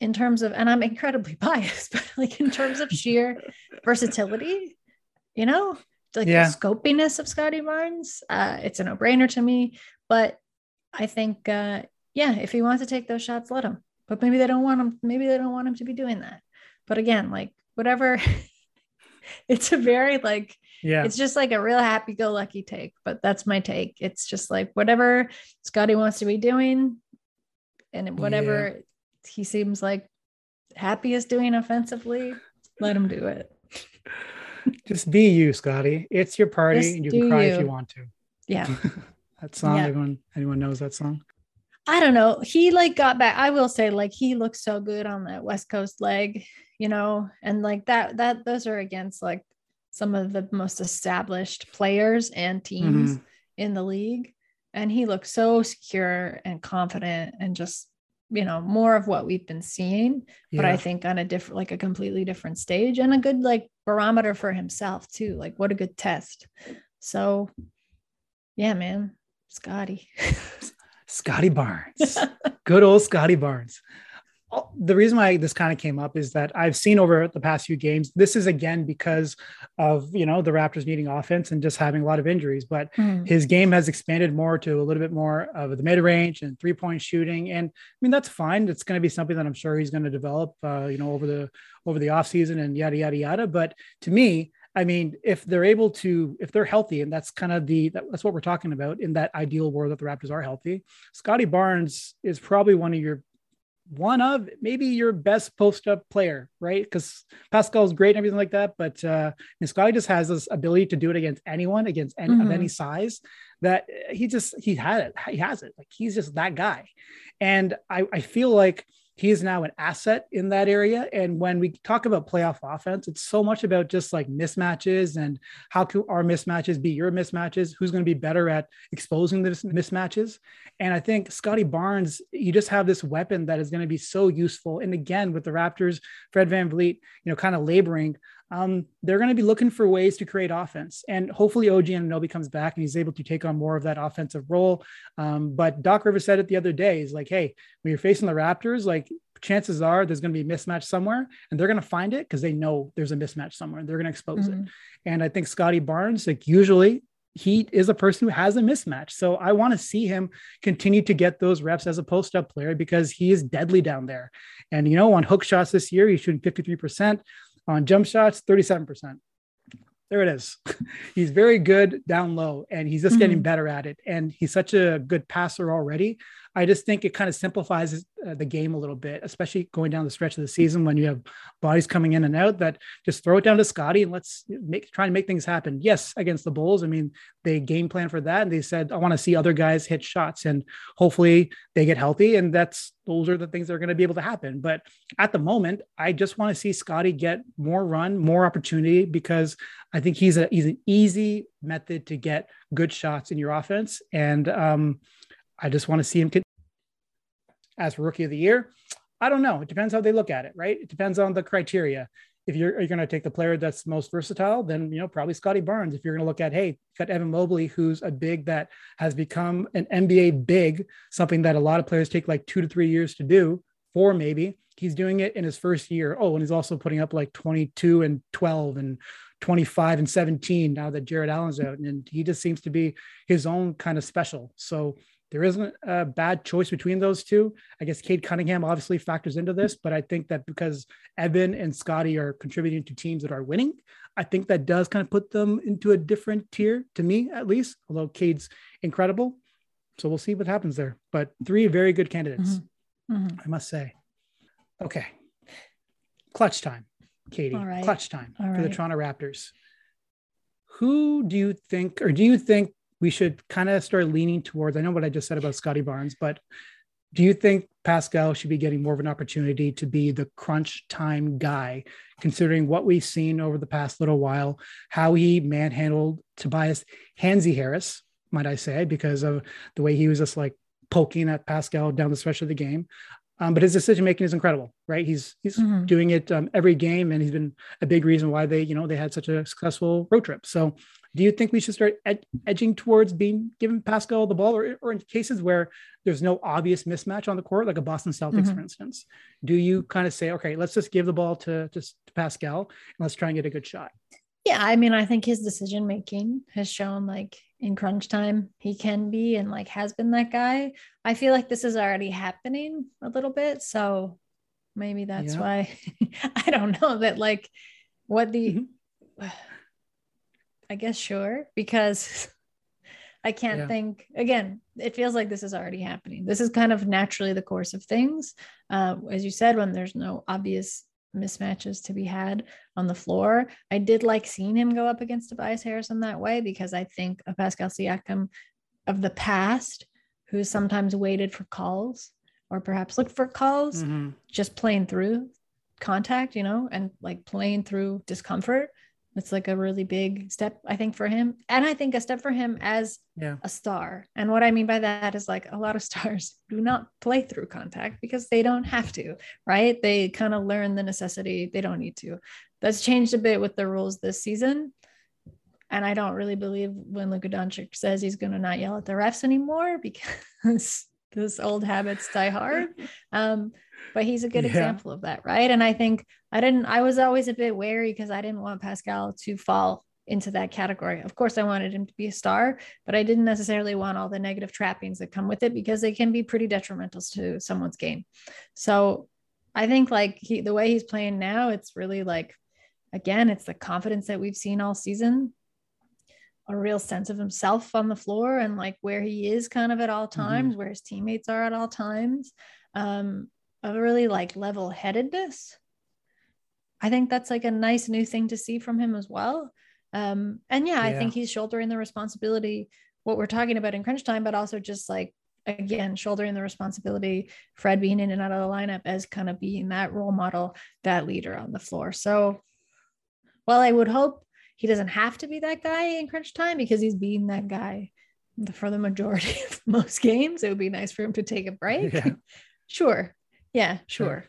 in terms of, and I'm incredibly biased, but like in terms of sheer versatility, you know, like yeah. the scopiness of Scotty Barnes. Uh, it's a no brainer to me. But I think, uh, yeah, if he wants to take those shots, let him. But maybe they don't want him. Maybe they don't want him to be doing that. But again, like whatever. it's a very like yeah it's just like a real happy-go-lucky take but that's my take it's just like whatever scotty wants to be doing and whatever yeah. he seems like happiest doing offensively let him do it just be you, scotty It's your party, just and you can cry you. if you want to. Yeah. that song. Yeah. Anyone anyone knows that song? I don't know. He like got back. I will say, like, he looks so good on that West Coast leg, you know, and like that, that those are against like some of the most established players and teams mm-hmm. in the league. And he looks so secure and confident and just you know more of what we've been seeing yeah. but i think on a different like a completely different stage and a good like barometer for himself too like what a good test so yeah man scottie scottie barnes good old scottie barnes the reason why this kind of came up is that I've seen over the past few games. This is again because of you know the Raptors needing offense and just having a lot of injuries. But mm. his game has expanded more to a little bit more of the mid range and three point shooting. And I mean that's fine. It's going to be something that I'm sure he's going to develop. Uh, you know over the over the off season and yada yada yada. But to me, I mean, if they're able to, if they're healthy, and that's kind of the that's what we're talking about in that ideal world that the Raptors are healthy. Scottie Barnes is probably one of your one of maybe your best post up player, right? Because Pascal is great and everything like that, but uh, Scottie just has this ability to do it against anyone, against any mm-hmm. of any size. That he just he had it, he has it. Like he's just that guy, and I I feel like he is now an asset in that area. And when we talk about playoff offense, it's so much about just like mismatches and how can our mismatches be your mismatches? Who's going to be better at exposing the mismatches? And I think Scottie Barnes, you just have this weapon that is going to be so useful. And again, with the Raptors, Fred Van VanVleet, you know, kind of laboring um, they're going to be looking for ways to create offense. And hopefully OG Anunoby comes back and he's able to take on more of that offensive role. Um, but Doc Rivers said it the other day, he's like, hey, when you're facing the Raptors, like chances are there's going to be a mismatch somewhere and they're going to find it because they know there's a mismatch somewhere and they're going to expose mm-hmm. it. And I think Scotty Barnes, like usually he is a person who has a mismatch. So I want to see him continue to get those reps as a post up player because he is deadly down there. And, you know, on hook shots this year, he's shooting 53%. On jump shots, 37%. There it is. he's very good down low and he's just mm-hmm. getting better at it. And he's such a good passer already. I just think it kind of simplifies uh, the game a little bit, especially going down the stretch of the season when you have bodies coming in and out. That just throw it down to Scotty and let's make try and make things happen. Yes, against the Bulls, I mean they game plan for that, and they said I want to see other guys hit shots, and hopefully they get healthy, and that's those are the things that are going to be able to happen. But at the moment, I just want to see Scotty get more run, more opportunity because I think he's a he's an easy method to get good shots in your offense, and um, I just want to see him as rookie of the year. I don't know. It depends how they look at it, right? It depends on the criteria. If you're, you're going to take the player that's most versatile, then you know probably Scottie Barnes. If you're going to look at, hey, got Evan Mobley, who's a big that has become an NBA big, something that a lot of players take like two to three years to do, four maybe. He's doing it in his first year. Oh, and he's also putting up like 22 and 12 and 25 and 17 now that Jarrett Allen's out, and he just seems to be his own kind of special. So there isn't a bad choice between those two. I guess Cade Cunningham obviously factors into this, but I think that because Evan and Scotty are contributing to teams that are winning, I think that does kind of put them into a different tier to me, at least. Although Cade's incredible, so we'll see what happens there. But three very good candidates, mm-hmm. Mm-hmm. I must say. Okay, clutch time, Katie. Right. Clutch time All for right. the Toronto Raptors. Who do you think, or do you think we should kind of start leaning towards. I know what I just said about Scotty Barnes, but do you think Pascal should be getting more of an opportunity to be the crunch time guy, considering what we've seen over the past little while, how he manhandled Tobias Handsy Harris, might I say, because of the way he was just like poking at Pascal down the stretch of the game. Um, but his decision making is incredible, right? He's he's mm-hmm. doing it um, every game, and he's been a big reason why they, you know, they had such a successful road trip. So do you think we should start ed- edging towards being giving Pascal the ball, or, or in cases where there's no obvious mismatch on the court, like a Boston Celtics, mm-hmm. for instance? Do you kind of say, okay, let's just give the ball to, to, to Pascal and let's try and get a good shot? Yeah, I mean, I think his decision making has shown like in crunch time he can be and like has been that guy. I feel like this is already happening a little bit, so maybe that's yeah. why I don't know that like what the mm-hmm. I guess sure because I can't yeah. think again. It feels like this is already happening. This is kind of naturally the course of things. Uh, as you said, when there's no obvious mismatches to be had on the floor, I did like seeing him go up against Tobias Harrison that way because I think of Pascal Siakam of the past, who sometimes waited for calls or perhaps looked for calls, mm-hmm. just playing through contact, you know, and like playing through discomfort it's like a really big step i think for him and i think a step for him as yeah. a star and what i mean by that is like a lot of stars do not play through contact because they don't have to right? They kind of learn the necessity they don't need to. That's changed a bit with the rules this season and i don't really believe when Luka Doncic says he's going to not yell at the refs anymore because those old habits die hard. Um, but he's a good yeah. example of that, right? And I think I didn't, I was always a bit wary because I didn't want Pascal to fall into that category. Of course, I wanted him to be a star, but I didn't necessarily want all the negative trappings that come with it because they can be pretty detrimental to someone's game. So I think like he, the way he's playing now, it's really like, again, it's the confidence that we've seen all season, a real sense of himself on the floor and like where he is kind of at all mm-hmm. times, mm-hmm. where his teammates are at all times. Um, a really like level headedness. I think that's like a nice new thing to see from him as well. Um, and yeah, yeah, I think he's shouldering the responsibility, what we're talking about in crunch time, but also just like, again, shouldering the responsibility, Fred being in and out of the lineup as kind of being that role model, that leader on the floor. So well, I would hope he doesn't have to be that guy in crunch time because he's being that guy for the majority of most games, it would be nice for him to take a break. Yeah. sure. Yeah, sure.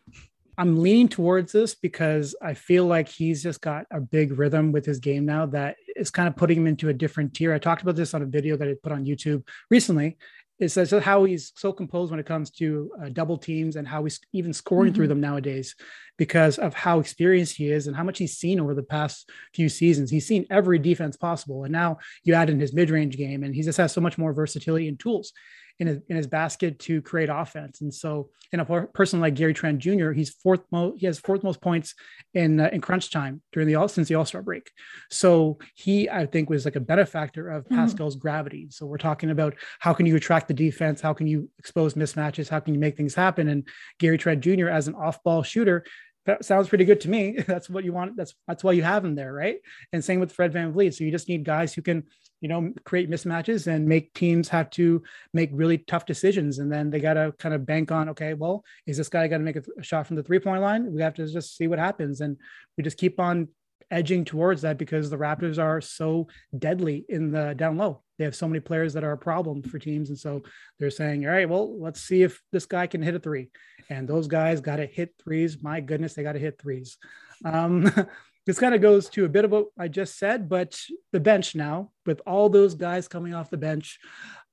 I'm leaning towards this because I feel like he's just got a big rhythm with his game now that is kind of putting him into a different tier. I talked about this on a video that I put on YouTube recently. It says how he's so composed when it comes to uh, double teams and how he's even scoring mm-hmm. through them nowadays because of how experienced he is and how much he's seen over the past few seasons. He's seen every defense possible. And now you add in his mid range game, and he just has so much more versatility and tools in his, in his basket to create offense. And so, in a person like Gary Trent Jr., he's fourth most. He has fourth most points in uh, in crunch time during the all since the All Star break. So he, I think, was like a benefactor of mm-hmm. Pascal's gravity. So we're talking about how can you attract the defense, how can you expose mismatches, how can you make things happen. And Gary Trent Jr. as an off ball shooter that sounds pretty good to me. That's what you want. That's that's why you have him there, right? And same with Fred Van VanVleet. So you just need guys who can you know, create mismatches and make teams have to make really tough decisions. And then they got to kind of bank on, okay, well, is this guy going to make a, shot from the three point line? We have to just see what happens. And we just keep on edging towards that because the Raptors are so deadly in the down low. They have so many players that are a problem for teams. And so they're saying, all right, well, let's see if this guy can hit a three. And those guys got to hit threes. My goodness, they got to hit threes. Um, this kind of goes to a bit of what I just said, but the bench now, with all those guys coming off the bench,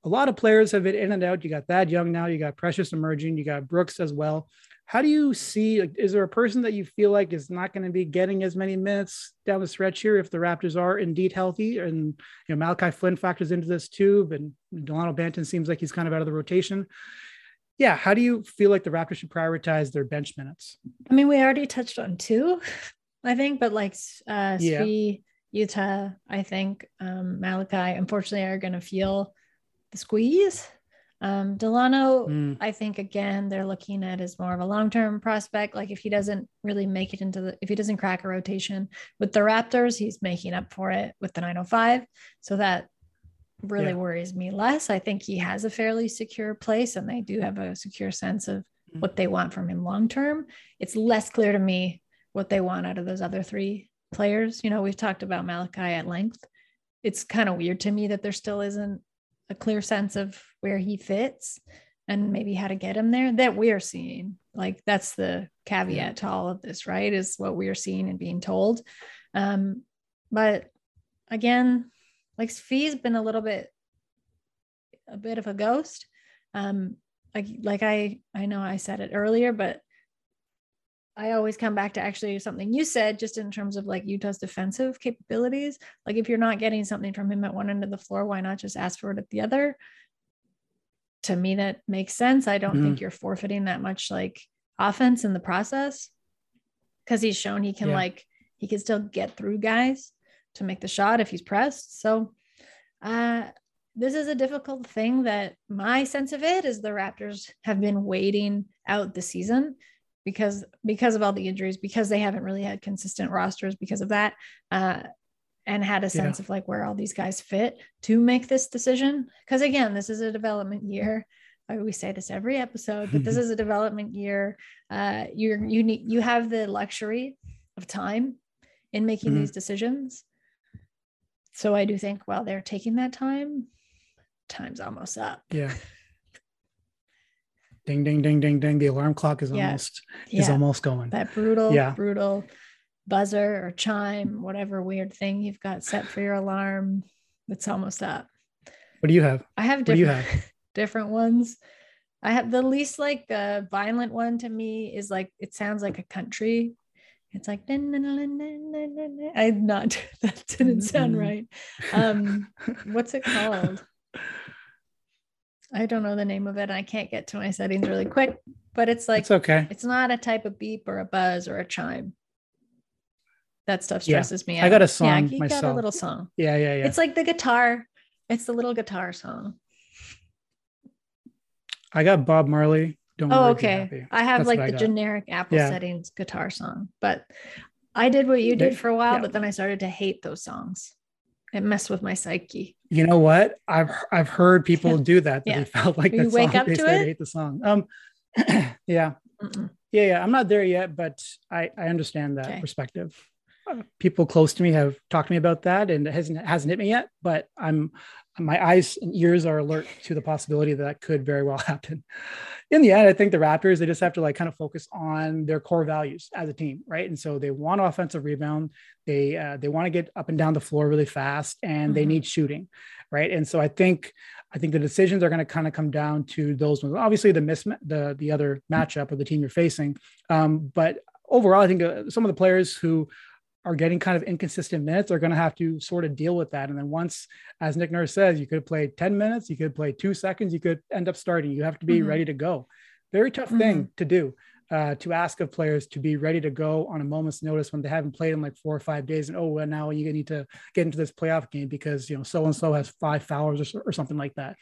a lot of players have been in and out. You got Thad Young now, you got Precious emerging, you got Brooks as well. How do you see? Is there a person that you feel like is not going to be getting as many minutes down the stretch here if the Raptors are indeed healthy? And you know, Malachi Flynn factors into this too, and Delano Banton seems like he's kind of out of the rotation. Yeah, how do you feel like the Raptors should prioritize their bench minutes? I mean, we already touched on two I think, but like uh yeah. Yuta, I think um Malachi unfortunately are gonna feel the squeeze. Um Delano, mm. I think again they're looking at as more of a long-term prospect. Like if he doesn't really make it into the if he doesn't crack a rotation with the Raptors, he's making up for it with the 905. So that really yeah. worries me less. I think he has a fairly secure place and they do have a secure sense of mm. what they want from him long term. It's less clear to me what they want out of those other three players. You know, we've talked about Malachi at length. It's kind of weird to me that there still isn't a clear sense of where he fits and maybe how to get him there that we're seeing. Like that's the caveat to all of this, right? Is what we're seeing and being told. Um, but again, like Svi's been a little bit a bit of a ghost. Um, like like I I know I said it earlier, but I always come back to actually something you said, just in terms of like Yuta's defensive capabilities. Like if you're not getting something from him at one end of the floor, why not just ask for it at the other? To me, that makes sense. I don't mm-hmm. think you're forfeiting that much like offense in the process because he's shown he can yeah. like he can still get through guys to make the shot if he's pressed. So uh this is a difficult thing that my sense of it is the Raptors have been waiting out the season because because of all the injuries because they haven't really had consistent rosters because of that uh, and had a sense yeah. of like where all these guys fit to make this decision. Because again this is a development year. We say this every episode but this is a development year. Uh, you're you need you have the luxury of time in making mm-hmm. these decisions. So i do think while they're taking that time time's almost up. Yeah ding ding ding ding ding the alarm clock is yeah. almost yeah. is almost going. That brutal yeah. brutal buzzer or chime whatever weird thing you've got set for your alarm it's almost up. What do you have? I have different, you have? different ones. I have the least like uh, violent one to me is like it sounds like a country. It's like I'm not that didn't sound right. Um what's it called I don't know the name of it. I can't get to my settings really quick, but it's like it's okay. It's not a type of beep or a buzz or a chime. That stuff stresses yeah. me out. I got a song yeah, you myself. got a little song. Yeah, yeah, yeah. It's like the guitar. It's the little guitar song. I got Bob Marley. Don't oh, okay. I have That's like the generic Apple yeah. settings guitar song, but I did what you did for a while, yeah. but then I started to hate those songs it messed with my psyche. You know what? I've I've heard people do that. That yeah. they felt like you wake song, up to it. Hate the song. Um, yeah, Mm-mm. yeah, yeah. I'm not there yet, but I I understand that okay. perspective. Uh, people close to me have talked to me about that, and it hasn't hasn't hit me yet. But I'm my eyes and ears are alert to the possibility that, that could very well happen. In the end, I think the Raptors they just have to like kind of focus on their core values as a team, right? And so they want offensive rebound, they uh, they want to get up and down the floor really fast, and mm-hmm. they need shooting, right? And so I think I think the decisions are going to kind of come down to those ones. Obviously, the miss the the other matchup of the team you're facing, um, but overall, I think uh, some of the players who are getting kind of inconsistent minutes are going to have to sort of deal with that. And then once, as Nick Nurse says, you could play 10 minutes, you could play two seconds, you could end up starting. You have to be mm-hmm. ready to go. Very tough mm-hmm. thing to do. Uh, to ask of players to be ready to go on a moment's notice when they haven't played in like four or five days, and oh, well, now you need to get into this playoff game because you know so and so has five fouls or, or something like that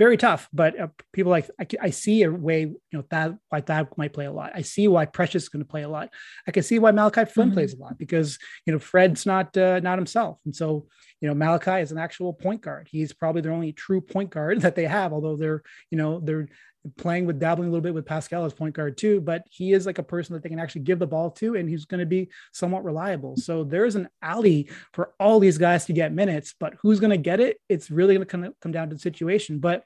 very tough. But uh, people like I, I, see a way, you know, that why that might play a lot. I see why Precious is going to play a lot. I can see why Malachi Flynn mm-hmm. plays a lot because you know Fred's not uh, not himself, and so you know Malachi is an actual point guard. He's probably their only true point guard that they have. Although they're you know they're playing with dabbling a little bit with Pascal as point guard too, but he is like a person that they can actually give the ball to and he's going to be somewhat reliable. So there's an alley for all these guys to get minutes, but who's going to get it? It's really going to come, come down to the situation. But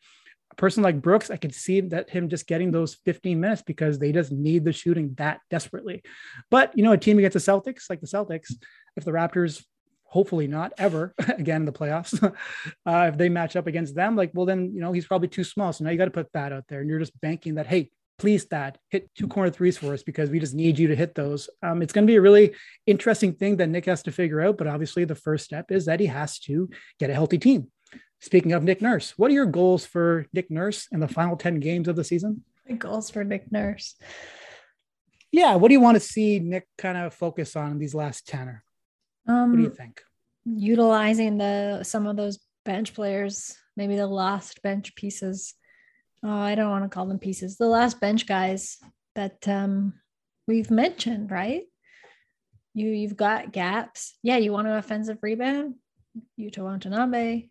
a person like Brooks, I could see that him just getting those 15 minutes because they just need the shooting that desperately. But you know, a team against the Celtics, like the Celtics, if the Raptors hopefully not ever again in the playoffs. uh, if they match up against them, like, well, then, you know, he's probably too small. So now you got to put that out there and you're just banking that, hey, please, Thad, hit two corner threes for us because we just need you to hit those. Um, it's going to be a really interesting thing that Nick has to figure out. But obviously, the first step is that he has to get a healthy team. Speaking of Nick Nurse, what are your goals for Nick Nurse in the final 10 games of the season? My goals for Nick Nurse. Yeah, what do you want to see Nick kind of focus on in these last 10? Um, what do you um, think? Utilizing the some of those bench players, maybe the last bench pieces. Oh, I don't want to call them pieces. The last bench guys that um, we've mentioned, right? You you've got gaps. Yeah, you want an offensive rebound. Yuta Watanabe,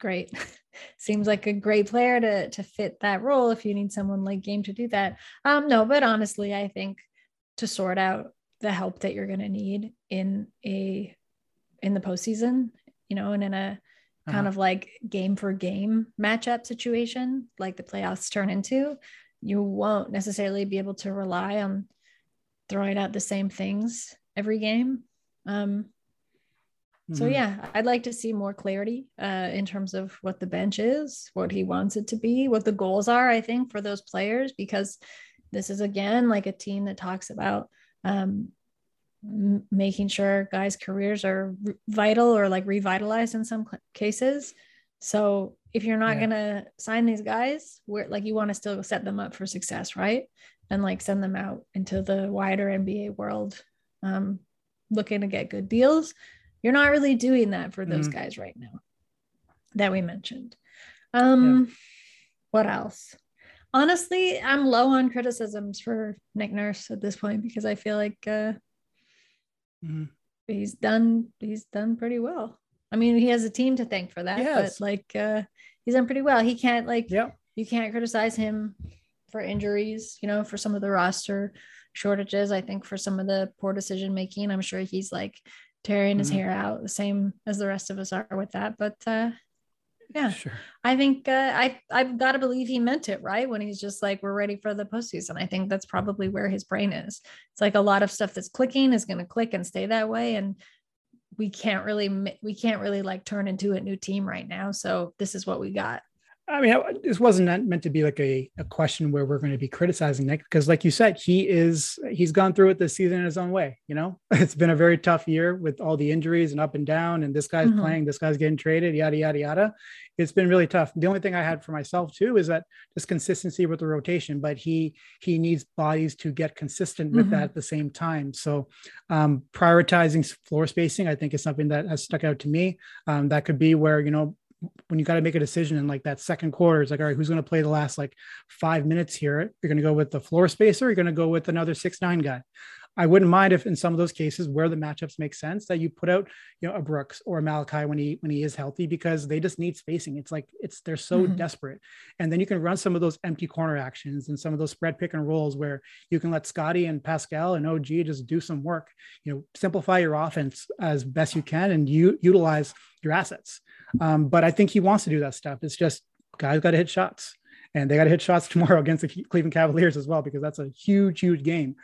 great. Seems like a great player to to fit that role if you need someone like Khem to do that. Um, no, but honestly, I think to sort out the help that you're going to need in a in the postseason, you know, and in a kind uh-huh. of like game for game matchup situation, like the playoffs turn into, you won't necessarily be able to rely on throwing out the same things every game. Um, so mm-hmm. yeah, I'd like to see more clarity uh, in terms of what the bench is, what he wants it to be, what the goals are. I think for those players, because this is again like a team that talks about um, making sure guys' careers are re- vital or like revitalized in some cases. So if you're not yeah. gonna sign these guys, where like you want to still set them up for success, right? And like send them out into the wider NBA world, um, looking to get good deals. You're not really doing that for those mm. guys right now that we mentioned. Um, yeah. what else? Honestly, I'm low on criticisms for Nick Nurse at this point because I feel like uh, mm-hmm. he's done he's done pretty well. I mean, he has a team to thank for that, yes. but like uh, he's done pretty well. He can't like yeah. you can't criticize him for injuries, you know, for some of the roster shortages. I think for some of the poor decision making, I'm sure he's like tearing mm-hmm. his hair out, the same as the rest of us are with that. But uh, yeah, sure. I think uh, I I've got to believe he meant it right when he's just like we're ready for the postseason. I think that's probably where his brain is. It's like a lot of stuff that's clicking is going to click and stay that way, and we can't really we can't really like turn into a new team right now. So this is what we got. I mean, this wasn't meant to be like a, a question where we're going to be criticizing Nick because, like you said, he is he's gone through it this season in his own way. You know, it's been a very tough year with all the injuries and up and down, and this guy's mm-hmm. playing, this guy's getting traded, yada yada yada. It's been really tough. The only thing I had for myself too is that just consistency with the rotation, but he he needs bodies to get consistent with mm-hmm. that at the same time. So um, prioritizing floor spacing, I think, is something that has stuck out to me. Um, that could be where you know when you got to make a decision in like that second quarter, it's like, all right, who's going to play the last like five minutes here? You're going to go with the floor spacer. You're going to go with another six nine guy. I wouldn't mind if in some of those cases where the matchups make sense that you put out, you know, a Brooks or a Malachi when he when he is healthy because they just need spacing. It's like it's they're so mm-hmm. desperate. And then you can run some of those empty corner actions and some of those spread pick and rolls where you can let Scotty and Pascal and OG just do some work. You know, simplify your offense as best you can and you utilize your assets. Um, but I think he wants to do that stuff. It's just guys got to hit shots and they got to hit shots tomorrow against the Cleveland Cavaliers as well because that's a huge, huge game.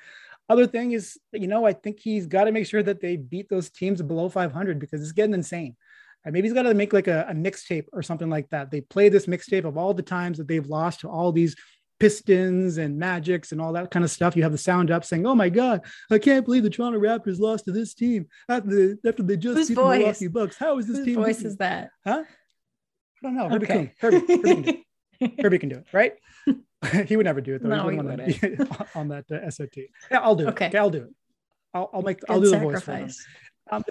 Other thing is, you know, I think he's got to make sure that they beat those teams below 500 because it's getting insane. And maybe he's got to make like a, a mixtape or something like that. They play this mixtape of all the times that they've lost to all these Pistons and Magics and all that kind of stuff. You have the sound up saying, "Oh my God, I can't believe the Toronto Raptors lost to this team after they, after they just Whose beat voice? the Milwaukee Bucks. How is this Whose team?" voice beating? is that? Huh? I don't know. Herbie okay. Herbie, Herbie, Herbie can do it, right? he would never do it though. No, he on that, on that uh, SOT. Yeah, I'll do okay. it. Okay, I'll do it. I'll, I'll make. Good I'll do sacrifice. the voice for um,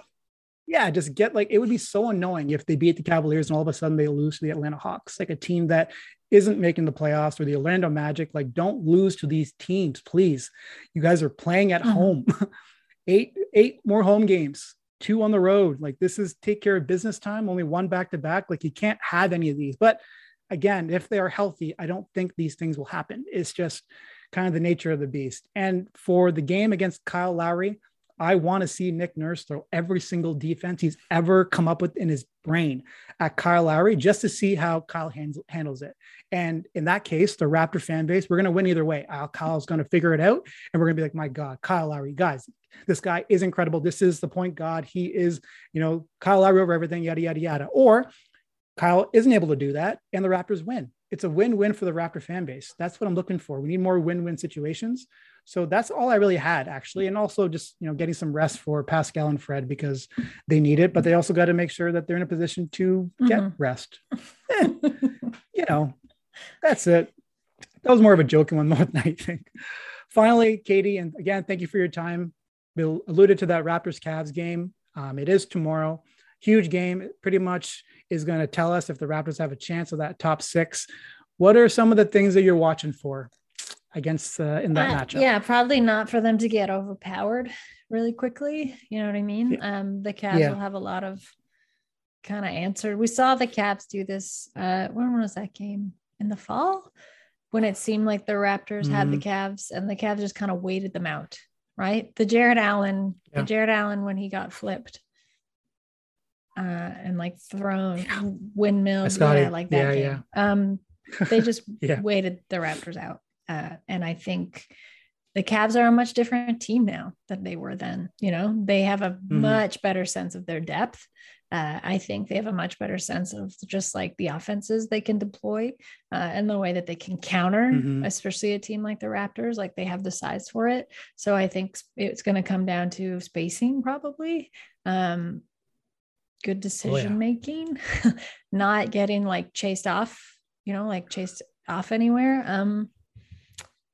yeah, just get like it would be so annoying if they beat the Cavaliers and all of a sudden they lose to the Atlanta Hawks, like a team that isn't making the playoffs or the Orlando Magic. Like, don't lose to these teams, please. You guys are playing at mm-hmm. home. eight, eight more home games, two on the road. Like, this is take care of business time. Only one back to back. Like, you can't have any of these. But again, if they are healthy, I don't think these things will happen. It's just kind of the nature of the beast. And for the game against Kyle Lowry, I want to see Nick Nurse throw every single defense he's ever come up with in his brain at Kyle Lowry just to see how Kyle handles it. And in that case, the Raptor fan base, we're going to win either way. Al Kyle's going to figure it out. And we're going to be like, my God, Kyle Lowry, guys, this guy is incredible. This is the point God. He is, you know, Kyle Lowry over everything, yada, yada, yada. Or Kyle isn't able to do that, and the Raptors win. It's a win-win for the Raptor fan base. That's what I'm looking for. We need more win-win situations. So that's all I really had actually, and also just you know getting some rest for Pascal and Fred because they need it, but they also got to make sure that they're in a position to get mm-hmm. rest. Eh, you know, that's it. That was more of a joking one more than I think. Finally, Katie, and again, thank you for your time. Bill alluded to that Raptors Cavs game. Um, it is tomorrow. Huge game. Pretty much is going to tell us if the Raptors have a chance of that top six. What are some of the things that you're watching for against uh, in that uh, matchup? Yeah, probably not for them to get overpowered really quickly. You know what I mean? Yeah. Um, the Cavs yeah. will have a lot of kind of answered. We saw the Cavs do this. Uh, when was that game? In the fall, when it seemed like the Raptors mm-hmm. had the mm-hmm. Cavs and the Cavs just kind of waited them out. Right, the Jarrett Allen, yeah. the Jarrett Allen when he got flipped uh, and like thrown yeah. windmills, yeah, like that yeah, game. Yeah. Um, they just yeah. waited the Raptors out, uh, and I think the Cavs are a much different team now than they were then. You know, they have a mm-hmm. much better sense of their depth. Uh, I think they have a much better sense of just like the offenses they can deploy uh, and the way that they can counter, mm-hmm. especially a team like the Raptors. Like they have the size for it. So I think it's going to come down to spacing probably. Um, good decision oh, yeah. making, not getting like chased off, you know, like chased off anywhere. Um,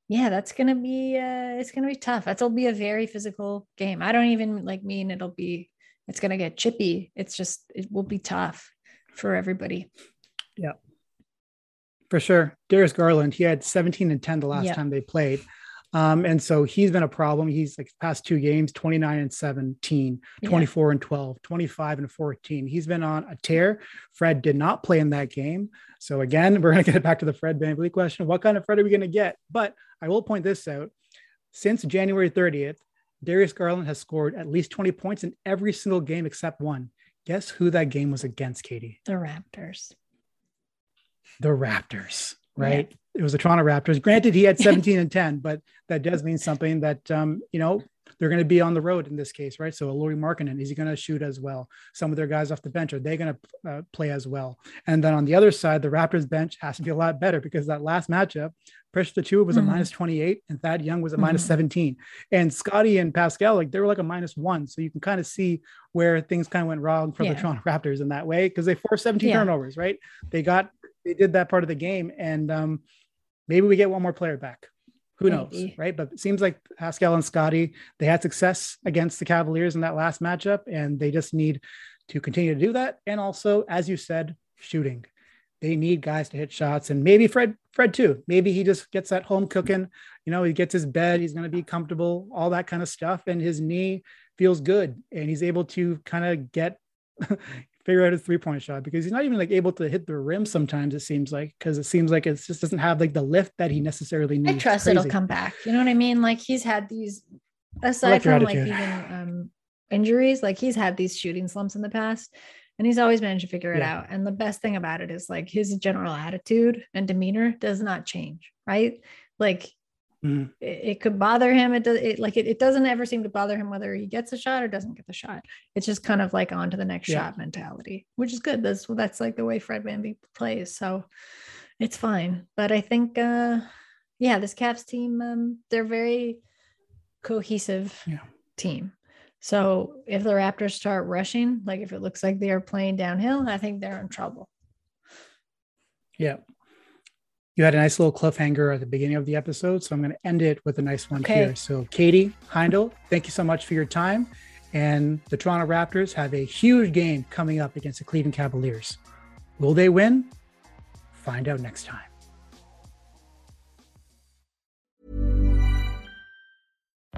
yeah, that's gonna be uh, it's gonna be tough. That'll be a very physical game. I don't even like mean it'll be it's gonna get chippy. It's just it will be tough for everybody. Yeah, for sure. Darius Garland, he had 17 and 10 the last time they played. Um, and so he's been a problem. He's like past two games, 29 and 17, 24 yeah. and 12, 25 and 14. He's been on a tear. Fred did not play in that game. So again, we're going to get back to the Fred VanVleet question. What kind of Fred are we going to get? But I will point this out. Since January 30th, Darius Garland has scored at least 20 points in every single game except one. Guess who that game was against, Katie? The Raptors. The Raptors, right? Yeah it was the Toronto Raptors. Granted, he had 17 and 10, but that does mean something that um, you know they're going to be on the road in this case, right? So Lauri Markkanen, is he going to shoot as well? Some of their guys off the bench are they going to uh, play as well? And then on the other side, the Raptors bench has to be a lot better because that last matchup, Precious Achiuwa was mm-hmm. a minus 28 and Thad Young was a mm-hmm. minus 17. And Scotty and Pascal, like they were like a minus one. So you can kind of see where things kind of went wrong for yeah. the Toronto Raptors in that way because they forced 17 yeah. turnovers, right? They got they did that part of the game. And um, maybe we get one more player back. Who knows, maybe. right? But it seems like Pascal and Scotty, they had success against the Cavaliers in that last matchup, and they just need to continue to do that. And also, as you said, shooting. they need guys to hit shots, and maybe Fred, Fred too. Maybe he just gets that home cooking. You know, he gets his bed, he's going to be comfortable, all that kind of stuff, and his knee feels good, and he's able to kind of get figure out his three point shot because he's not even like able to hit the rim sometimes. It seems like because it seems like it just doesn't have like the lift that he necessarily needs. I trust it'll come back. You know what I mean? Like he's had these aside from like even um, injuries, like he's had these shooting slumps in the past and he's always managed to figure it yeah. out. And the best thing about it is like his general attitude and demeanor does not change, right? Like mm. it, it, could bother him. It does it like it, it doesn't ever seem to bother him whether he gets a shot or doesn't get the shot. It's just kind of like on to the next yeah. shot mentality, which is good. That's that's like the way Fred VanVleet plays. So it's fine. But I think uh yeah, this Cavs team, um, they're very cohesive yeah. team. So if the Raptors start rushing, like if it looks like they are playing downhill, I think they're in trouble. Yeah. You had a nice little cliffhanger at the beginning of the episode. So I'm going to end it with a nice one okay. here. So, Katie Heindl, thank you so much for your time. And the Toronto Raptors have a huge game coming up against the Cleveland Cavaliers. Will they win? Find out next time.